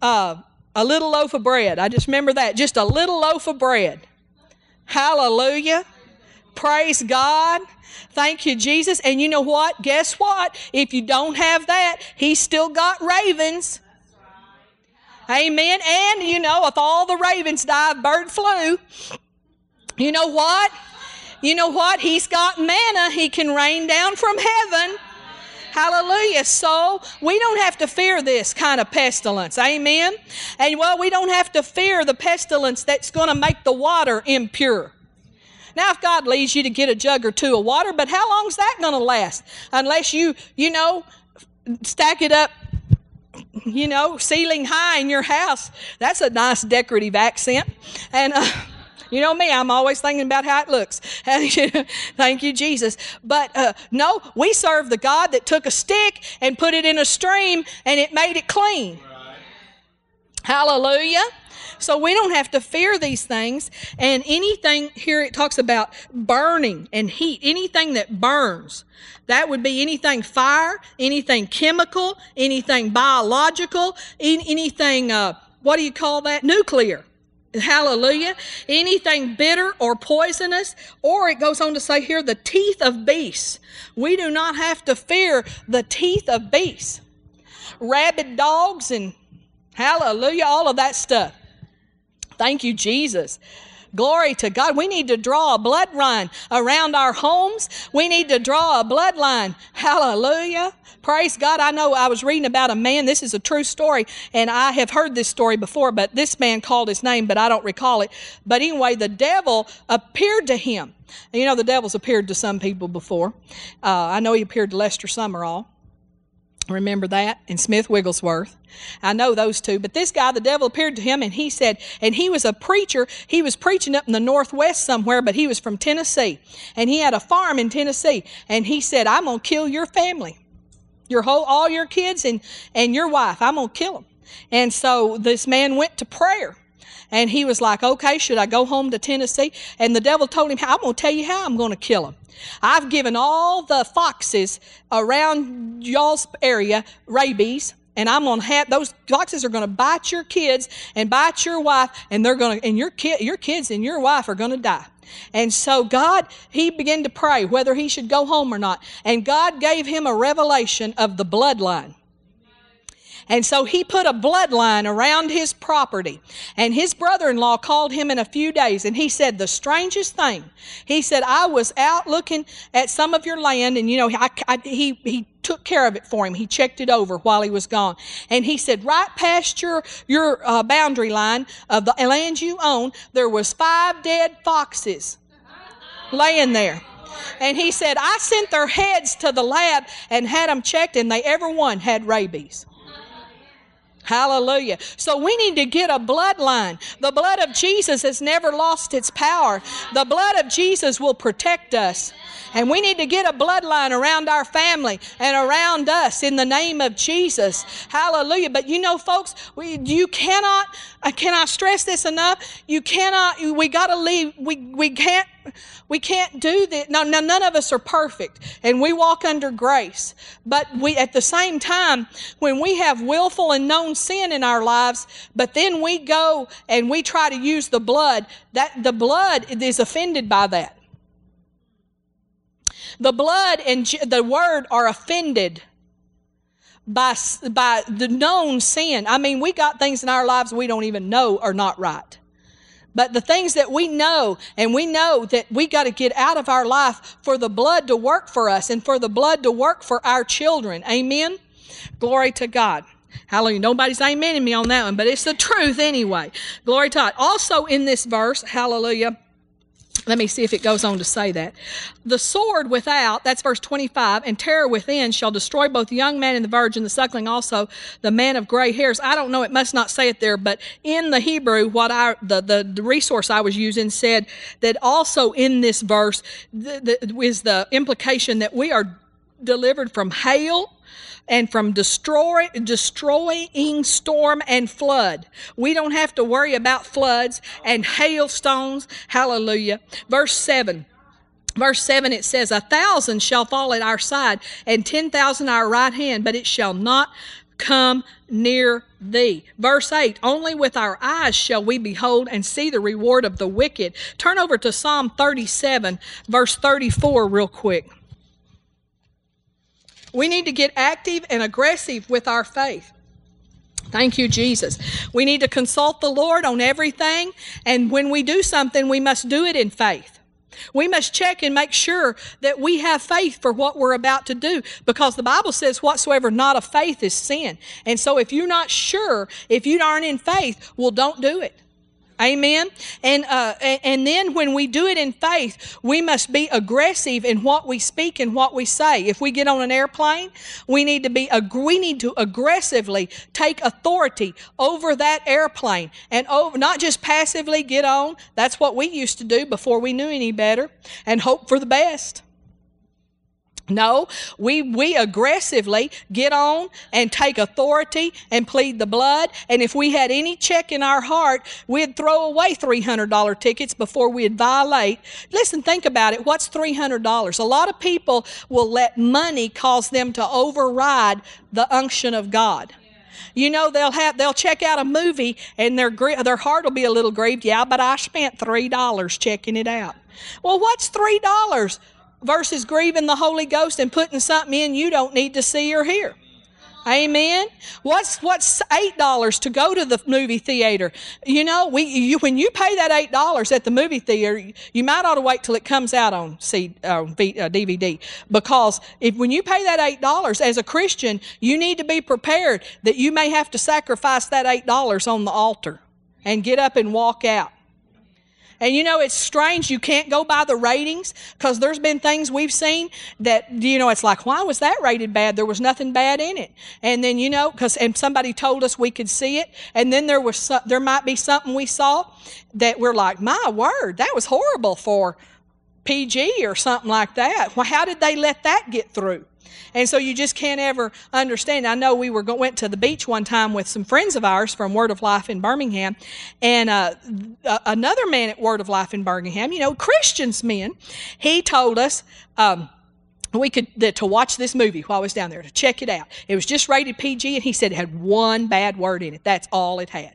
Uh, a little loaf of bread. I just remember that. Just a little loaf of bread. Hallelujah. Praise God. Thank you, Jesus. And you know what? Guess what? If you don't have that, He's still got ravens. Amen. And you know, if all the ravens die of bird flu, you know what? You know what? He's got manna He can rain down from heaven. Hallelujah. So we don't have to fear this kind of pestilence. Amen. And well, we don't have to fear the pestilence that's going to make the water impure. Now, if God leads you to get a jug or two of water, but how long is that going to last? Unless you, you know, stack it up, you know, ceiling high in your house. That's a nice decorative accent. And, uh, you know me, I'm always thinking about how it looks. Thank you, Jesus. But uh, no, we serve the God that took a stick and put it in a stream and it made it clean. Right. Hallelujah. So we don't have to fear these things. And anything here it talks about burning and heat, anything that burns. That would be anything fire, anything chemical, anything biological, anything, uh, what do you call that? Nuclear. Hallelujah. Anything bitter or poisonous, or it goes on to say here, the teeth of beasts. We do not have to fear the teeth of beasts. Rabid dogs and hallelujah, all of that stuff. Thank you, Jesus. Glory to God. We need to draw a bloodline around our homes. We need to draw a bloodline. Hallelujah. Praise God. I know I was reading about a man. This is a true story, and I have heard this story before, but this man called his name, but I don't recall it. But anyway, the devil appeared to him. You know, the devil's appeared to some people before. Uh, I know he appeared to Lester Sumrall. Remember that? And Smith Wigglesworth. I know those two. But this guy, the devil appeared to him and he said, and he was a preacher. He was preaching up in the Northwest somewhere, but he was from Tennessee. And he had a farm in Tennessee. And he said, I'm going to kill your family. Your whole, all your kids and, and your wife. I'm going to kill them. And so this man went to prayer. And he was like, okay, should I go home to Tennessee? And the devil told him, I'm going to tell you how I'm going to kill him. I've given all the foxes around y'all's area rabies, and I'm gonna have those foxes are gonna bite your kids and bite your wife, and they're gonna and your kid, your kids and your wife are gonna die. And so God, he began to pray whether he should go home or not, and God gave him a revelation of the bloodline. And so he put a bloodline around his property. And his brother in law called him in a few days and he said, The strangest thing. He said, I was out looking at some of your land and, you know, I, I, he, he took care of it for him. He checked it over while he was gone. And he said, right past your, your uh, boundary line of the land you own, there was five dead foxes laying there. And he said, I sent their heads to the lab and had them checked, and they every one had rabies. Hallelujah. So we need to get a bloodline. The blood of Jesus has never lost its power. The blood of Jesus will protect us. And we need to get a bloodline around our family and around us in the name of Jesus. Hallelujah. But you know, folks, we, you cannot, uh, can I cannot stress this enough. You cannot, we got to leave, we, we can't we can't do that. No, no, none of us are perfect, and we walk under grace. But we, at the same time, when we have willful and known sin in our lives, but then we go and we try to use the blood, that the blood is offended by that. The blood and the word are offended by, by the known sin. I mean, we got things in our lives we don't even know are not right. But the things that we know, and we know that we got to get out of our life for the blood to work for us and for the blood to work for our children. Amen? Glory to God. Hallelujah. Nobody's amening me on that one, but it's the truth anyway. Glory to God. Also in this verse, hallelujah. Let me see if it goes on to say that. The sword without, that's verse 25, and terror within shall destroy both the young man and the virgin, the suckling also, the man of gray hairs. I don't know, it must not say it there, but in the Hebrew, what I, the, the, the resource I was using said that also in this verse the, the, is the implication that we are delivered from hail, and from destroy, destroying storm and flood. We don't have to worry about floods and hailstones. Hallelujah. Verse 7. Verse 7 it says, A thousand shall fall at our side, and ten thousand at our right hand, but it shall not come near thee. Verse 8 Only with our eyes shall we behold and see the reward of the wicked. Turn over to Psalm 37, verse 34, real quick. We need to get active and aggressive with our faith. Thank you, Jesus. We need to consult the Lord on everything, and when we do something, we must do it in faith. We must check and make sure that we have faith for what we're about to do because the Bible says, Whatsoever not of faith is sin. And so, if you're not sure, if you aren't in faith, well, don't do it. Amen. And uh, and then when we do it in faith, we must be aggressive in what we speak and what we say. If we get on an airplane, we need to be we need to aggressively take authority over that airplane and over, not just passively get on. That's what we used to do before we knew any better and hope for the best. No, we, we aggressively get on and take authority and plead the blood. And if we had any check in our heart, we'd throw away $300 tickets before we'd violate. Listen, think about it. What's $300? A lot of people will let money cause them to override the unction of God. You know, they'll have they'll check out a movie and their their heart will be a little grieved. Yeah, but I spent three dollars checking it out. Well, what's three dollars versus grieving the Holy Ghost and putting something in you don't need to see or hear? Amen. What's what's eight dollars to go to the movie theater? You know, we you, when you pay that eight dollars at the movie theater, you might ought to wait till it comes out on C, uh, v, uh, DVD because if when you pay that eight dollars as a Christian, you need to be prepared that you may have to sacrifice that eight dollars on the altar and get up and walk out. And you know, it's strange. You can't go by the ratings because there's been things we've seen that, you know, it's like, why was that rated bad? There was nothing bad in it. And then, you know, because, and somebody told us we could see it. And then there was, there might be something we saw that we're like, my word, that was horrible for PG or something like that. Well, how did they let that get through? And so you just can't ever understand. I know we were went to the beach one time with some friends of ours from Word of Life in Birmingham, and uh, another man at Word of Life in Birmingham, you know, Christians men, he told us. Um, we could to watch this movie while I was down there to check it out. It was just rated PG, and he said it had one bad word in it. That's all it had.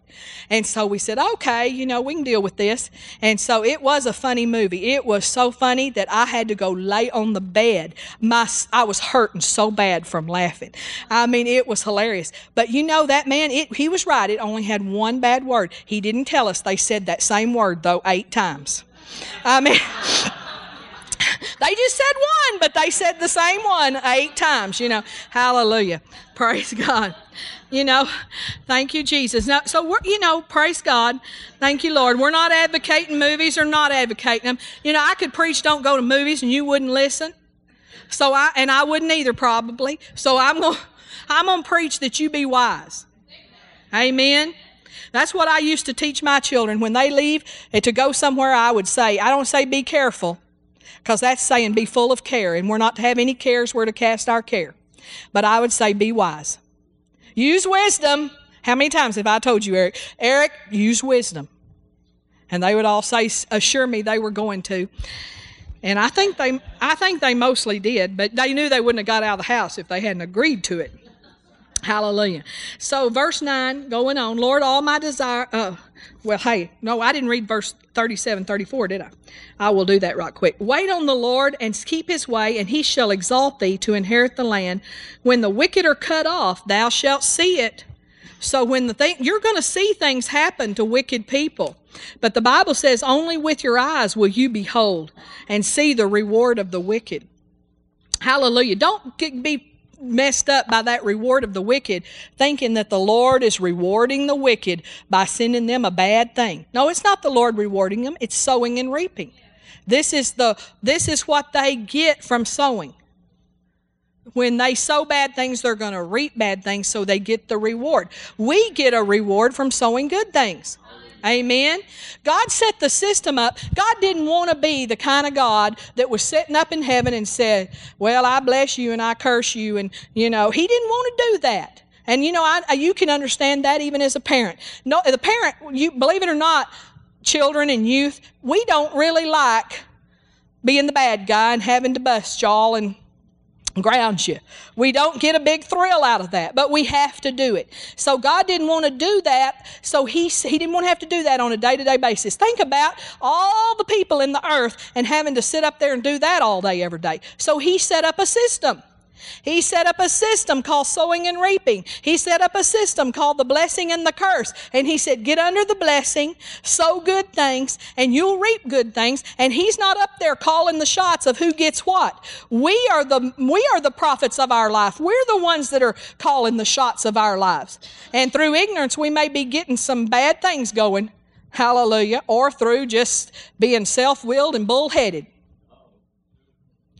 And so we said, okay, you know, we can deal with this. And so it was a funny movie. It was so funny that I had to go lay on the bed. My I was hurting so bad from laughing. I mean, it was hilarious. But you know that man, it, he was right. It only had one bad word. He didn't tell us they said that same word though eight times. I mean. They just said one, but they said the same one eight times, you know. Hallelujah. Praise God. You know, thank you, Jesus. Now, so we're, you know, praise God. Thank you, Lord. We're not advocating movies or not advocating them. You know, I could preach don't go to movies and you wouldn't listen. So I, and I wouldn't either probably. So I'm going to, I'm going to preach that you be wise. Amen. That's what I used to teach my children. When they leave eh, to go somewhere, I would say, I don't say be careful because that's saying be full of care, and we're not to have any cares, we're to cast our care. But I would say be wise. Use wisdom. How many times have I told you, Eric? Eric, use wisdom. And they would all say, assure me they were going to. And I think they, I think they mostly did, but they knew they wouldn't have got out of the house if they hadn't agreed to it. Hallelujah. So, verse 9, going on, Lord, all my desire. Uh, well, hey, no, I didn't read verse 37, 34, did I? I will do that right quick. Wait on the Lord and keep his way, and he shall exalt thee to inherit the land. When the wicked are cut off, thou shalt see it. So, when the thing, you're going to see things happen to wicked people. But the Bible says, only with your eyes will you behold and see the reward of the wicked. Hallelujah. Don't be messed up by that reward of the wicked, thinking that the Lord is rewarding the wicked by sending them a bad thing. No, it's not the Lord rewarding them, it's sowing and reaping. This is the this is what they get from sowing. When they sow bad things, they're going to reap bad things, so they get the reward. We get a reward from sowing good things. Amen. God set the system up. God didn't want to be the kind of God that was sitting up in heaven and said, Well, I bless you and I curse you. And, you know, He didn't want to do that. And, you know, I, you can understand that even as a parent. No, the parent, you believe it or not, children and youth, we don't really like being the bad guy and having to bust y'all and grounds you. We don't get a big thrill out of that, but we have to do it. So God didn't want to do that, so he, he didn't want to have to do that on a day to day basis. Think about all the people in the earth and having to sit up there and do that all day, every day. So He set up a system. He set up a system called sowing and reaping. He set up a system called the blessing and the curse. And he said, Get under the blessing, sow good things, and you'll reap good things. And he's not up there calling the shots of who gets what. We are the we are the prophets of our life. We're the ones that are calling the shots of our lives. And through ignorance, we may be getting some bad things going. Hallelujah. Or through just being self willed and bullheaded.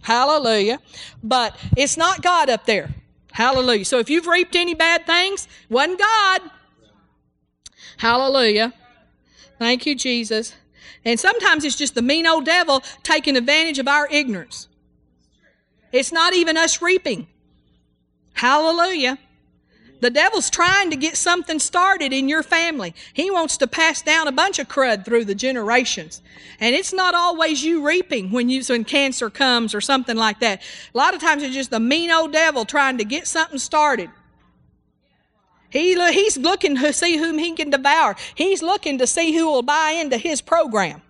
Hallelujah. But it's not God up there. Hallelujah. So if you've reaped any bad things, wasn't God. Hallelujah. Thank you, Jesus. And sometimes it's just the mean old devil taking advantage of our ignorance. It's not even us reaping. Hallelujah. The devil's trying to get something started in your family. He wants to pass down a bunch of crud through the generations. And it's not always you reaping when you when cancer comes or something like that. A lot of times it's just the mean old devil trying to get something started. He, he's looking to see whom he can devour. He's looking to see who will buy into his program.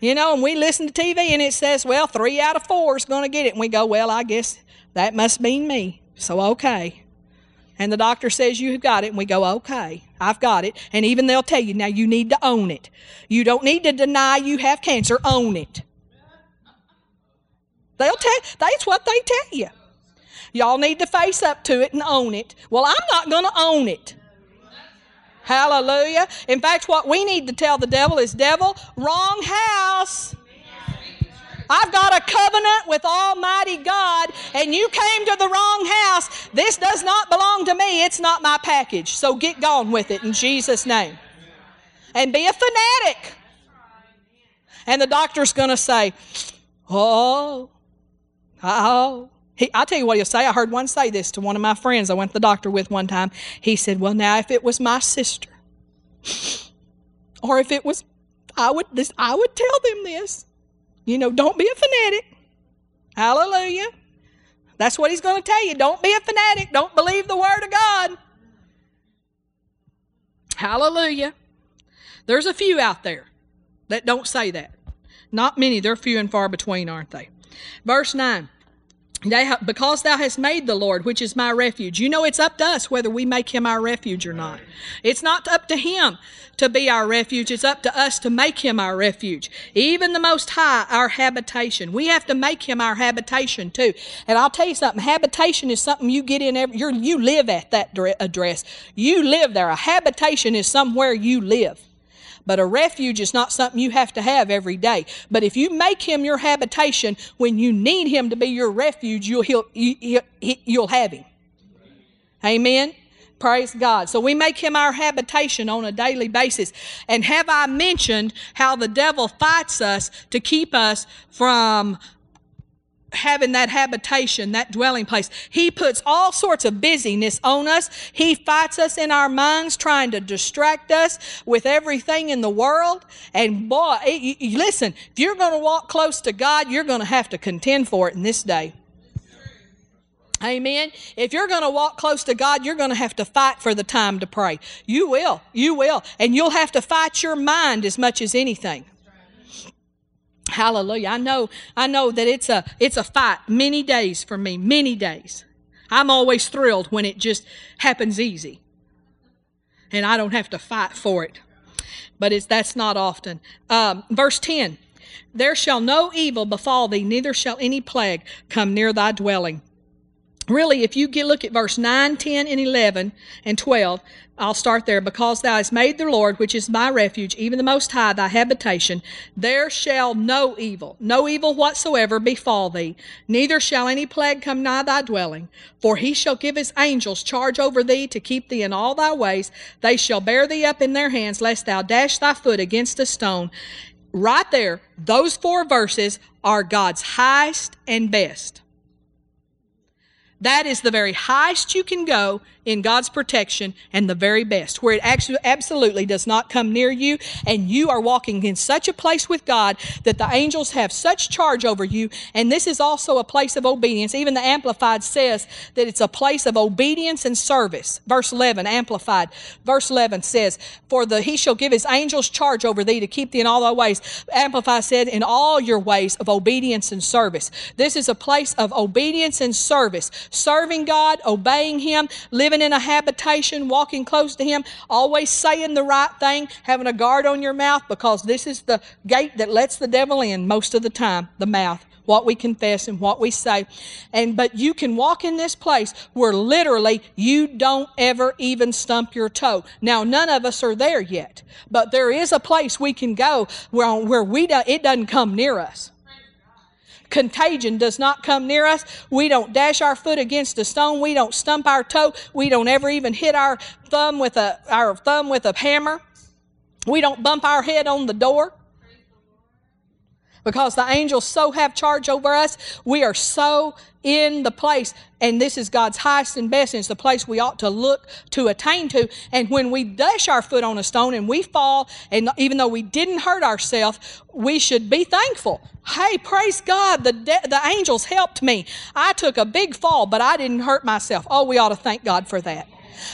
You know, and we listen to TV and it says, well, three out of four is going to get it. And we go, well, I guess that must mean me. So, okay. And the doctor says you've got it. And we go, okay, I've got it. And even they'll tell you, now you need to own it. You don't need to deny you have cancer, own it. They'll tell, that's what they tell you. Y'all need to face up to it and own it. Well, I'm not going to own it. Hallelujah. In fact, what we need to tell the devil is, devil, wrong house. I've got a covenant with Almighty God, and you came to the wrong house. This does not belong to me. It's not my package. So get gone with it in Jesus' name. And be a fanatic. And the doctor's going to say, Oh, oh. He, I'll tell you what he'll say. I heard one say this to one of my friends I went to the doctor with one time. He said, Well, now, if it was my sister, or if it was, I would, this, I would tell them this. You know, don't be a fanatic. Hallelujah. That's what he's going to tell you. Don't be a fanatic. Don't believe the word of God. Hallelujah. There's a few out there that don't say that. Not many. They're few and far between, aren't they? Verse 9 because thou hast made the Lord, which is my refuge. You know, it's up to us whether we make him our refuge or not. It's not up to him to be our refuge. It's up to us to make him our refuge. Even the Most High, our habitation. We have to make him our habitation too. And I'll tell you something. Habitation is something you get in every, you live at that address. You live there. A habitation is somewhere you live. But a refuge is not something you have to have every day. But if you make him your habitation, when you need him to be your refuge, you'll, he'll, you, will have him. Amen. Praise God. So we make him our habitation on a daily basis. And have I mentioned how the devil fights us to keep us from having that habitation, that dwelling place. He puts all sorts of busyness on us. He fights us in our minds, trying to distract us with everything in the world. And boy, it, you, listen, if you're going to walk close to God, you're going to have to contend for it in this day. Amen. If you're going to walk close to God, you're going to have to fight for the time to pray. You will. You will. And you'll have to fight your mind as much as anything. Hallelujah. I know, I know that it's a it's a fight many days for me, many days. I'm always thrilled when it just happens easy. And I don't have to fight for it. But it's that's not often. Um, verse 10 There shall no evil befall thee, neither shall any plague come near thy dwelling really, if you get, look at verse 9, 10, and 11, and 12, I'll start there. Because thou hast made the Lord, which is my refuge, even the Most High, thy habitation, there shall no evil, no evil whatsoever befall thee, neither shall any plague come nigh thy dwelling. For he shall give his angels charge over thee to keep thee in all thy ways. They shall bear thee up in their hands, lest thou dash thy foot against a stone. Right there, those four verses are God's highest and best. That is the very highest you can go in God's protection and the very best, where it actually absolutely does not come near you, and you are walking in such a place with God that the angels have such charge over you. And this is also a place of obedience. Even the Amplified says that it's a place of obedience and service. Verse 11, Amplified. Verse 11 says, For the he shall give his angels charge over thee to keep thee in all thy ways. Amplified said, In all your ways of obedience and service. This is a place of obedience and service, serving God, obeying Him, living living in a habitation, walking close to Him, always saying the right thing, having a guard on your mouth, because this is the gate that lets the devil in most of the time, the mouth what we confess and what we say. And but you can walk in this place where literally you don't ever even stump your toe. Now none of us are there yet, but there is a place we can go where where we do, it doesn't come near us. Contagion does not come near us. We don't dash our foot against a stone. We don't stump our toe. We don't ever even hit our thumb with a, our thumb with a hammer. We don't bump our head on the door because the angels so have charge over us. We are so in the place, and this is God's highest and best, and it's the place we ought to look to attain to. And when we dash our foot on a stone and we fall, and even though we didn't hurt ourselves, we should be thankful. Hey, praise God, the, de- the angels helped me. I took a big fall, but I didn't hurt myself. Oh, we ought to thank God for that.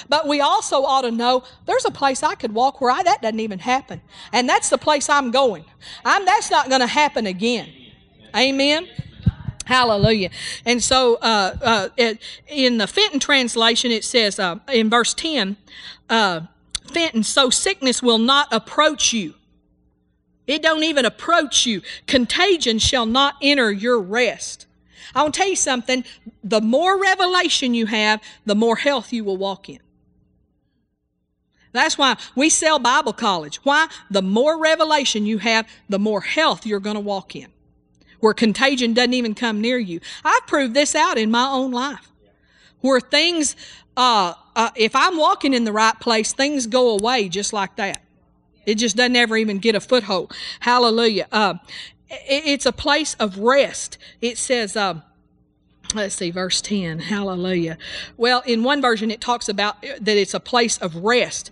But we also ought to know there's a place I could walk where I, that doesn't even happen. And that's the place I'm going. I'm, that's not going to happen again. Amen. Hallelujah. And so uh, uh, it, in the Fenton translation, it says uh, in verse 10, uh, Fenton, so sickness will not approach you. It don't even approach you. Contagion shall not enter your rest. I want to tell you something. The more revelation you have, the more health you will walk in. That's why we sell Bible college. Why? The more revelation you have, the more health you're going to walk in where contagion doesn't even come near you. I've proved this out in my own life, where things, uh, uh, if I'm walking in the right place, things go away just like that. It just doesn't ever even get a foothold. Hallelujah. Uh, it's a place of rest. It says, uh, let's see, verse 10. Hallelujah. Well, in one version, it talks about that it's a place of rest.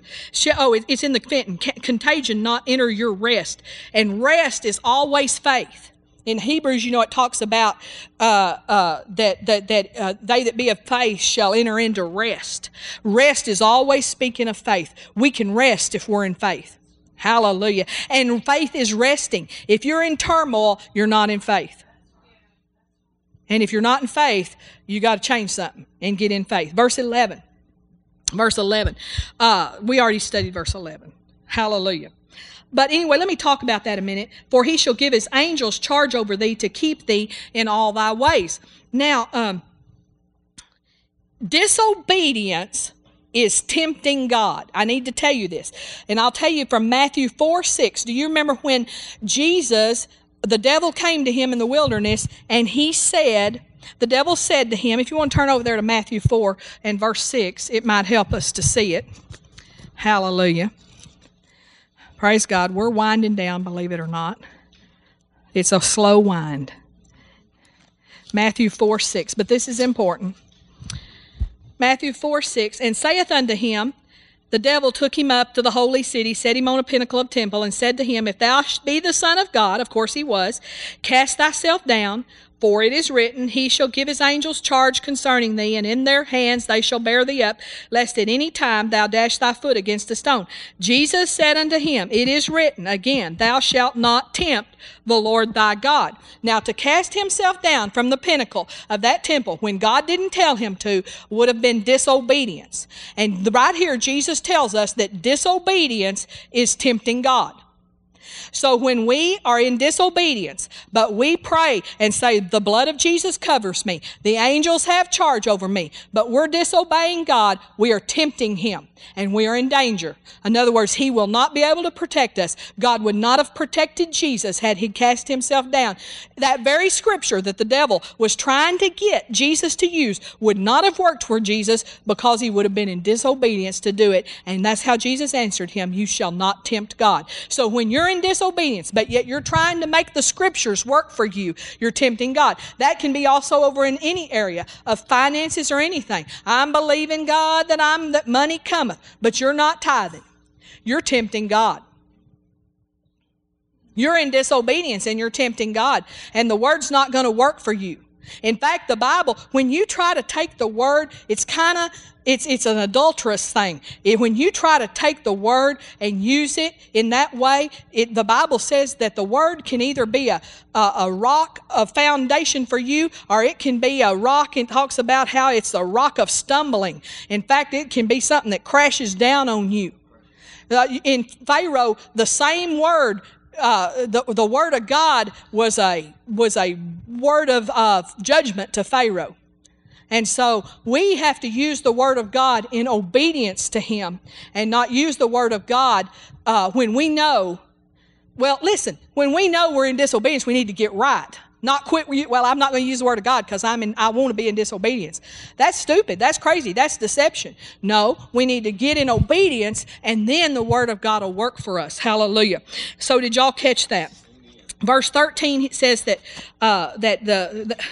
Oh, it's in the Fenton, contagion, not enter your rest. And rest is always faith in Hebrews, you know, it talks about uh, uh, that that that uh, they that be of faith shall enter into rest. Rest is always speaking of faith. We can rest if we're in faith. Hallelujah. And faith is resting. If you're in turmoil, you're not in faith. And if you're not in faith, you got to change something and get in faith. Verse 11. Verse 11. Uh, we already studied verse 11. Hallelujah. But anyway, let me talk about that a minute. For he shall give his angels charge over thee to keep thee in all thy ways. Now, um, disobedience is tempting God. I need to tell you this. And I'll tell you from Matthew 4 6. Do you remember when Jesus, the devil came to him in the wilderness and he said, the devil said to him, if you want to turn over there to Matthew 4 and verse 6, it might help us to see it. Hallelujah. Praise God. We're winding down, believe it or not. It's a slow wind. Matthew 4 6. But this is important. Matthew 4 6. And saith unto him, the devil took him up to the holy city, set him on a pinnacle of temple, and said to him, If thou be the Son of God, of course he was, cast thyself down, for it is written, He shall give his angels charge concerning thee, and in their hands they shall bear thee up, lest at any time thou dash thy foot against a stone. Jesus said unto him, It is written, again, Thou shalt not tempt the Lord thy God. Now, to cast himself down from the pinnacle of that temple when God didn't tell him to would have been disobedience. And right here, Jesus tells us that disobedience is tempting God. So when we are in disobedience, but we pray and say, The blood of Jesus covers me, the angels have charge over me, but we're disobeying God, we are tempting Him and we are in danger. In other words, He will not be able to protect us. God would not have protected Jesus had He cast Himself down. That very scripture that the devil was trying to get Jesus to use would not have worked for Jesus because He would have been in disobedience to do it. And that's how Jesus answered him You shall not tempt God. So when you're in disobedience, disobedience, but yet you're trying to make the scriptures work for you. You're tempting God. That can be also over in any area of finances or anything. I'm believing God that I'm that money cometh, but you're not tithing. You're tempting God. You're in disobedience and you're tempting God, and the word's not going to work for you. In fact, the Bible, when you try to take the word, it's kind of it's, it's an adulterous thing. It, when you try to take the word and use it in that way, it, the Bible says that the word can either be a, a, a rock, a foundation for you, or it can be a rock and talks about how it's a rock of stumbling. In fact, it can be something that crashes down on you. Uh, in Pharaoh, the same word uh, the, the word of God was a, was a word of uh, judgment to Pharaoh. And so we have to use the Word of God in obedience to Him and not use the Word of God uh, when we know. Well, listen, when we know we're in disobedience, we need to get right. Not quit. Well, I'm not going to use the Word of God because I'm in. I want to be in disobedience. That's stupid. That's crazy. That's deception. No, we need to get in obedience, and then the Word of God will work for us. Hallelujah. So, did y'all catch that? Verse 13 says that uh, that the, the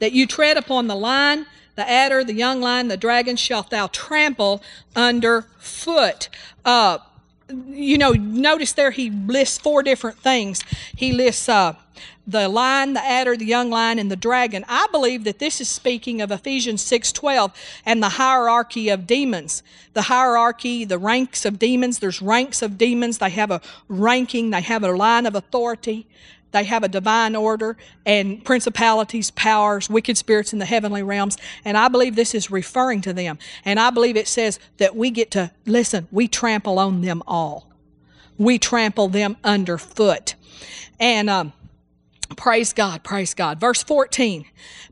that you tread upon the line the adder, the young lion, the dragon shalt thou trample under foot. Uh, you know, notice there he lists four different things. He lists uh, the lion, the adder, the young lion, and the dragon. I believe that this is speaking of Ephesians 6:12 and the hierarchy of demons. The hierarchy, the ranks of demons. There's ranks of demons. They have a ranking. They have a line of authority. They have a divine order and principalities, powers, wicked spirits in the heavenly realms. And I believe this is referring to them. And I believe it says that we get to, listen, we trample on them all. We trample them underfoot. And, um, Praise God, praise God. Verse 14,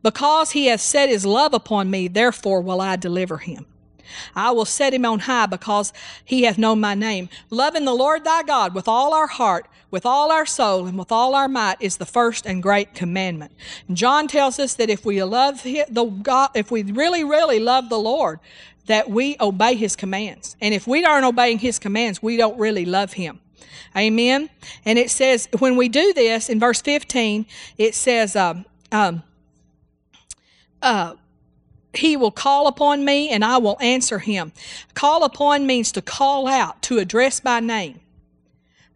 because he has set his love upon me, therefore will I deliver him. I will set him on high because he hath known my name. Loving the Lord thy God with all our heart, with all our soul, and with all our might is the first and great commandment. And John tells us that if we love the God, if we really, really love the Lord, that we obey his commands. And if we aren't obeying his commands, we don't really love him. Amen. And it says, when we do this in verse 15, it says, um, um, uh, he will call upon me and I will answer him. Call upon means to call out, to address by name.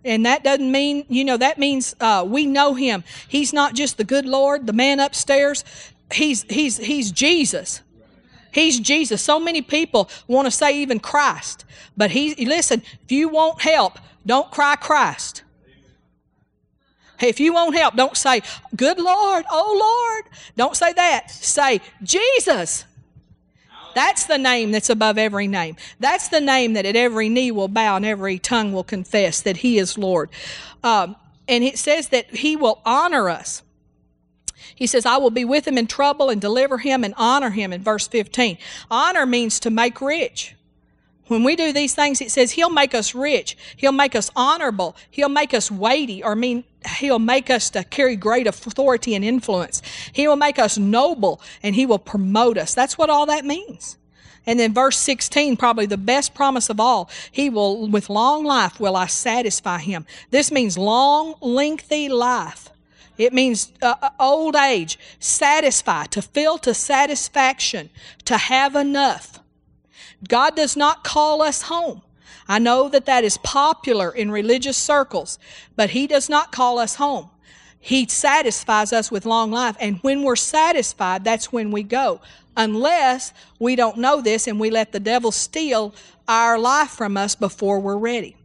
And that doesn't mean, you know, that means uh, we know him. He's not just the good Lord, the man upstairs. He's, he's, he's Jesus. He's Jesus. So many people want to say even Christ. But he, listen, if you want help, don't cry Christ. If you want help, don't say, Good Lord, oh Lord. Don't say that. Say, Jesus. That's the name that's above every name. That's the name that at every knee will bow and every tongue will confess that He is Lord. Um, and it says that He will honor us. He says, I will be with him in trouble and deliver him and honor him in verse 15. Honor means to make rich. When we do these things, it says He'll make us rich. He'll make us honorable. He'll make us weighty, or mean He'll make us to carry great authority and influence. He will make us noble, and He will promote us. That's what all that means. And then verse 16, probably the best promise of all, He will, with long life, will I satisfy Him. This means long, lengthy life. It means uh, uh old age, satisfy, to fill to satisfaction, to have enough. God does not call us home. I know that that is popular in religious circles, but He does not call us home. He satisfies us with long life. And when we're satisfied, that's when we go. Unless we don't know this and we let the devil steal our life from us before we're ready.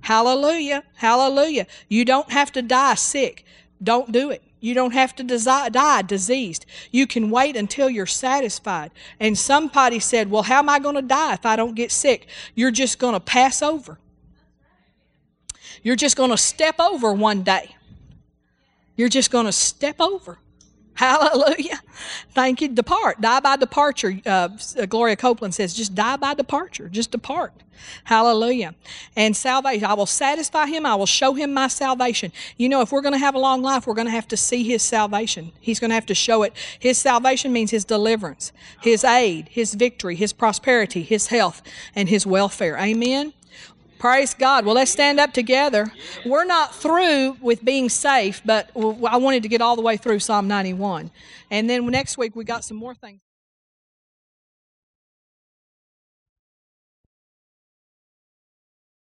Hallelujah. Hallelujah. You don't have to die sick. Don't do it. You don't have to die diseased. You can wait until you're satisfied. And somebody said, Well, how am I going to die if I don't get sick? You're just going to pass over. You're just going to step over one day. You're just going to step over. Hallelujah. Thank you. Depart. Die by departure. Uh, Gloria Copeland says, just die by departure. Just depart. Hallelujah. And salvation. I will satisfy him. I will show him my salvation. You know, if we're going to have a long life, we're going to have to see his salvation. He's going to have to show it. His salvation means his deliverance, his aid, his victory, his prosperity, his health, and his welfare. Amen. Praise God. Well, let's stand up together. We're not through with being safe, but I wanted to get all the way through Psalm 91. And then next week, we got some more things.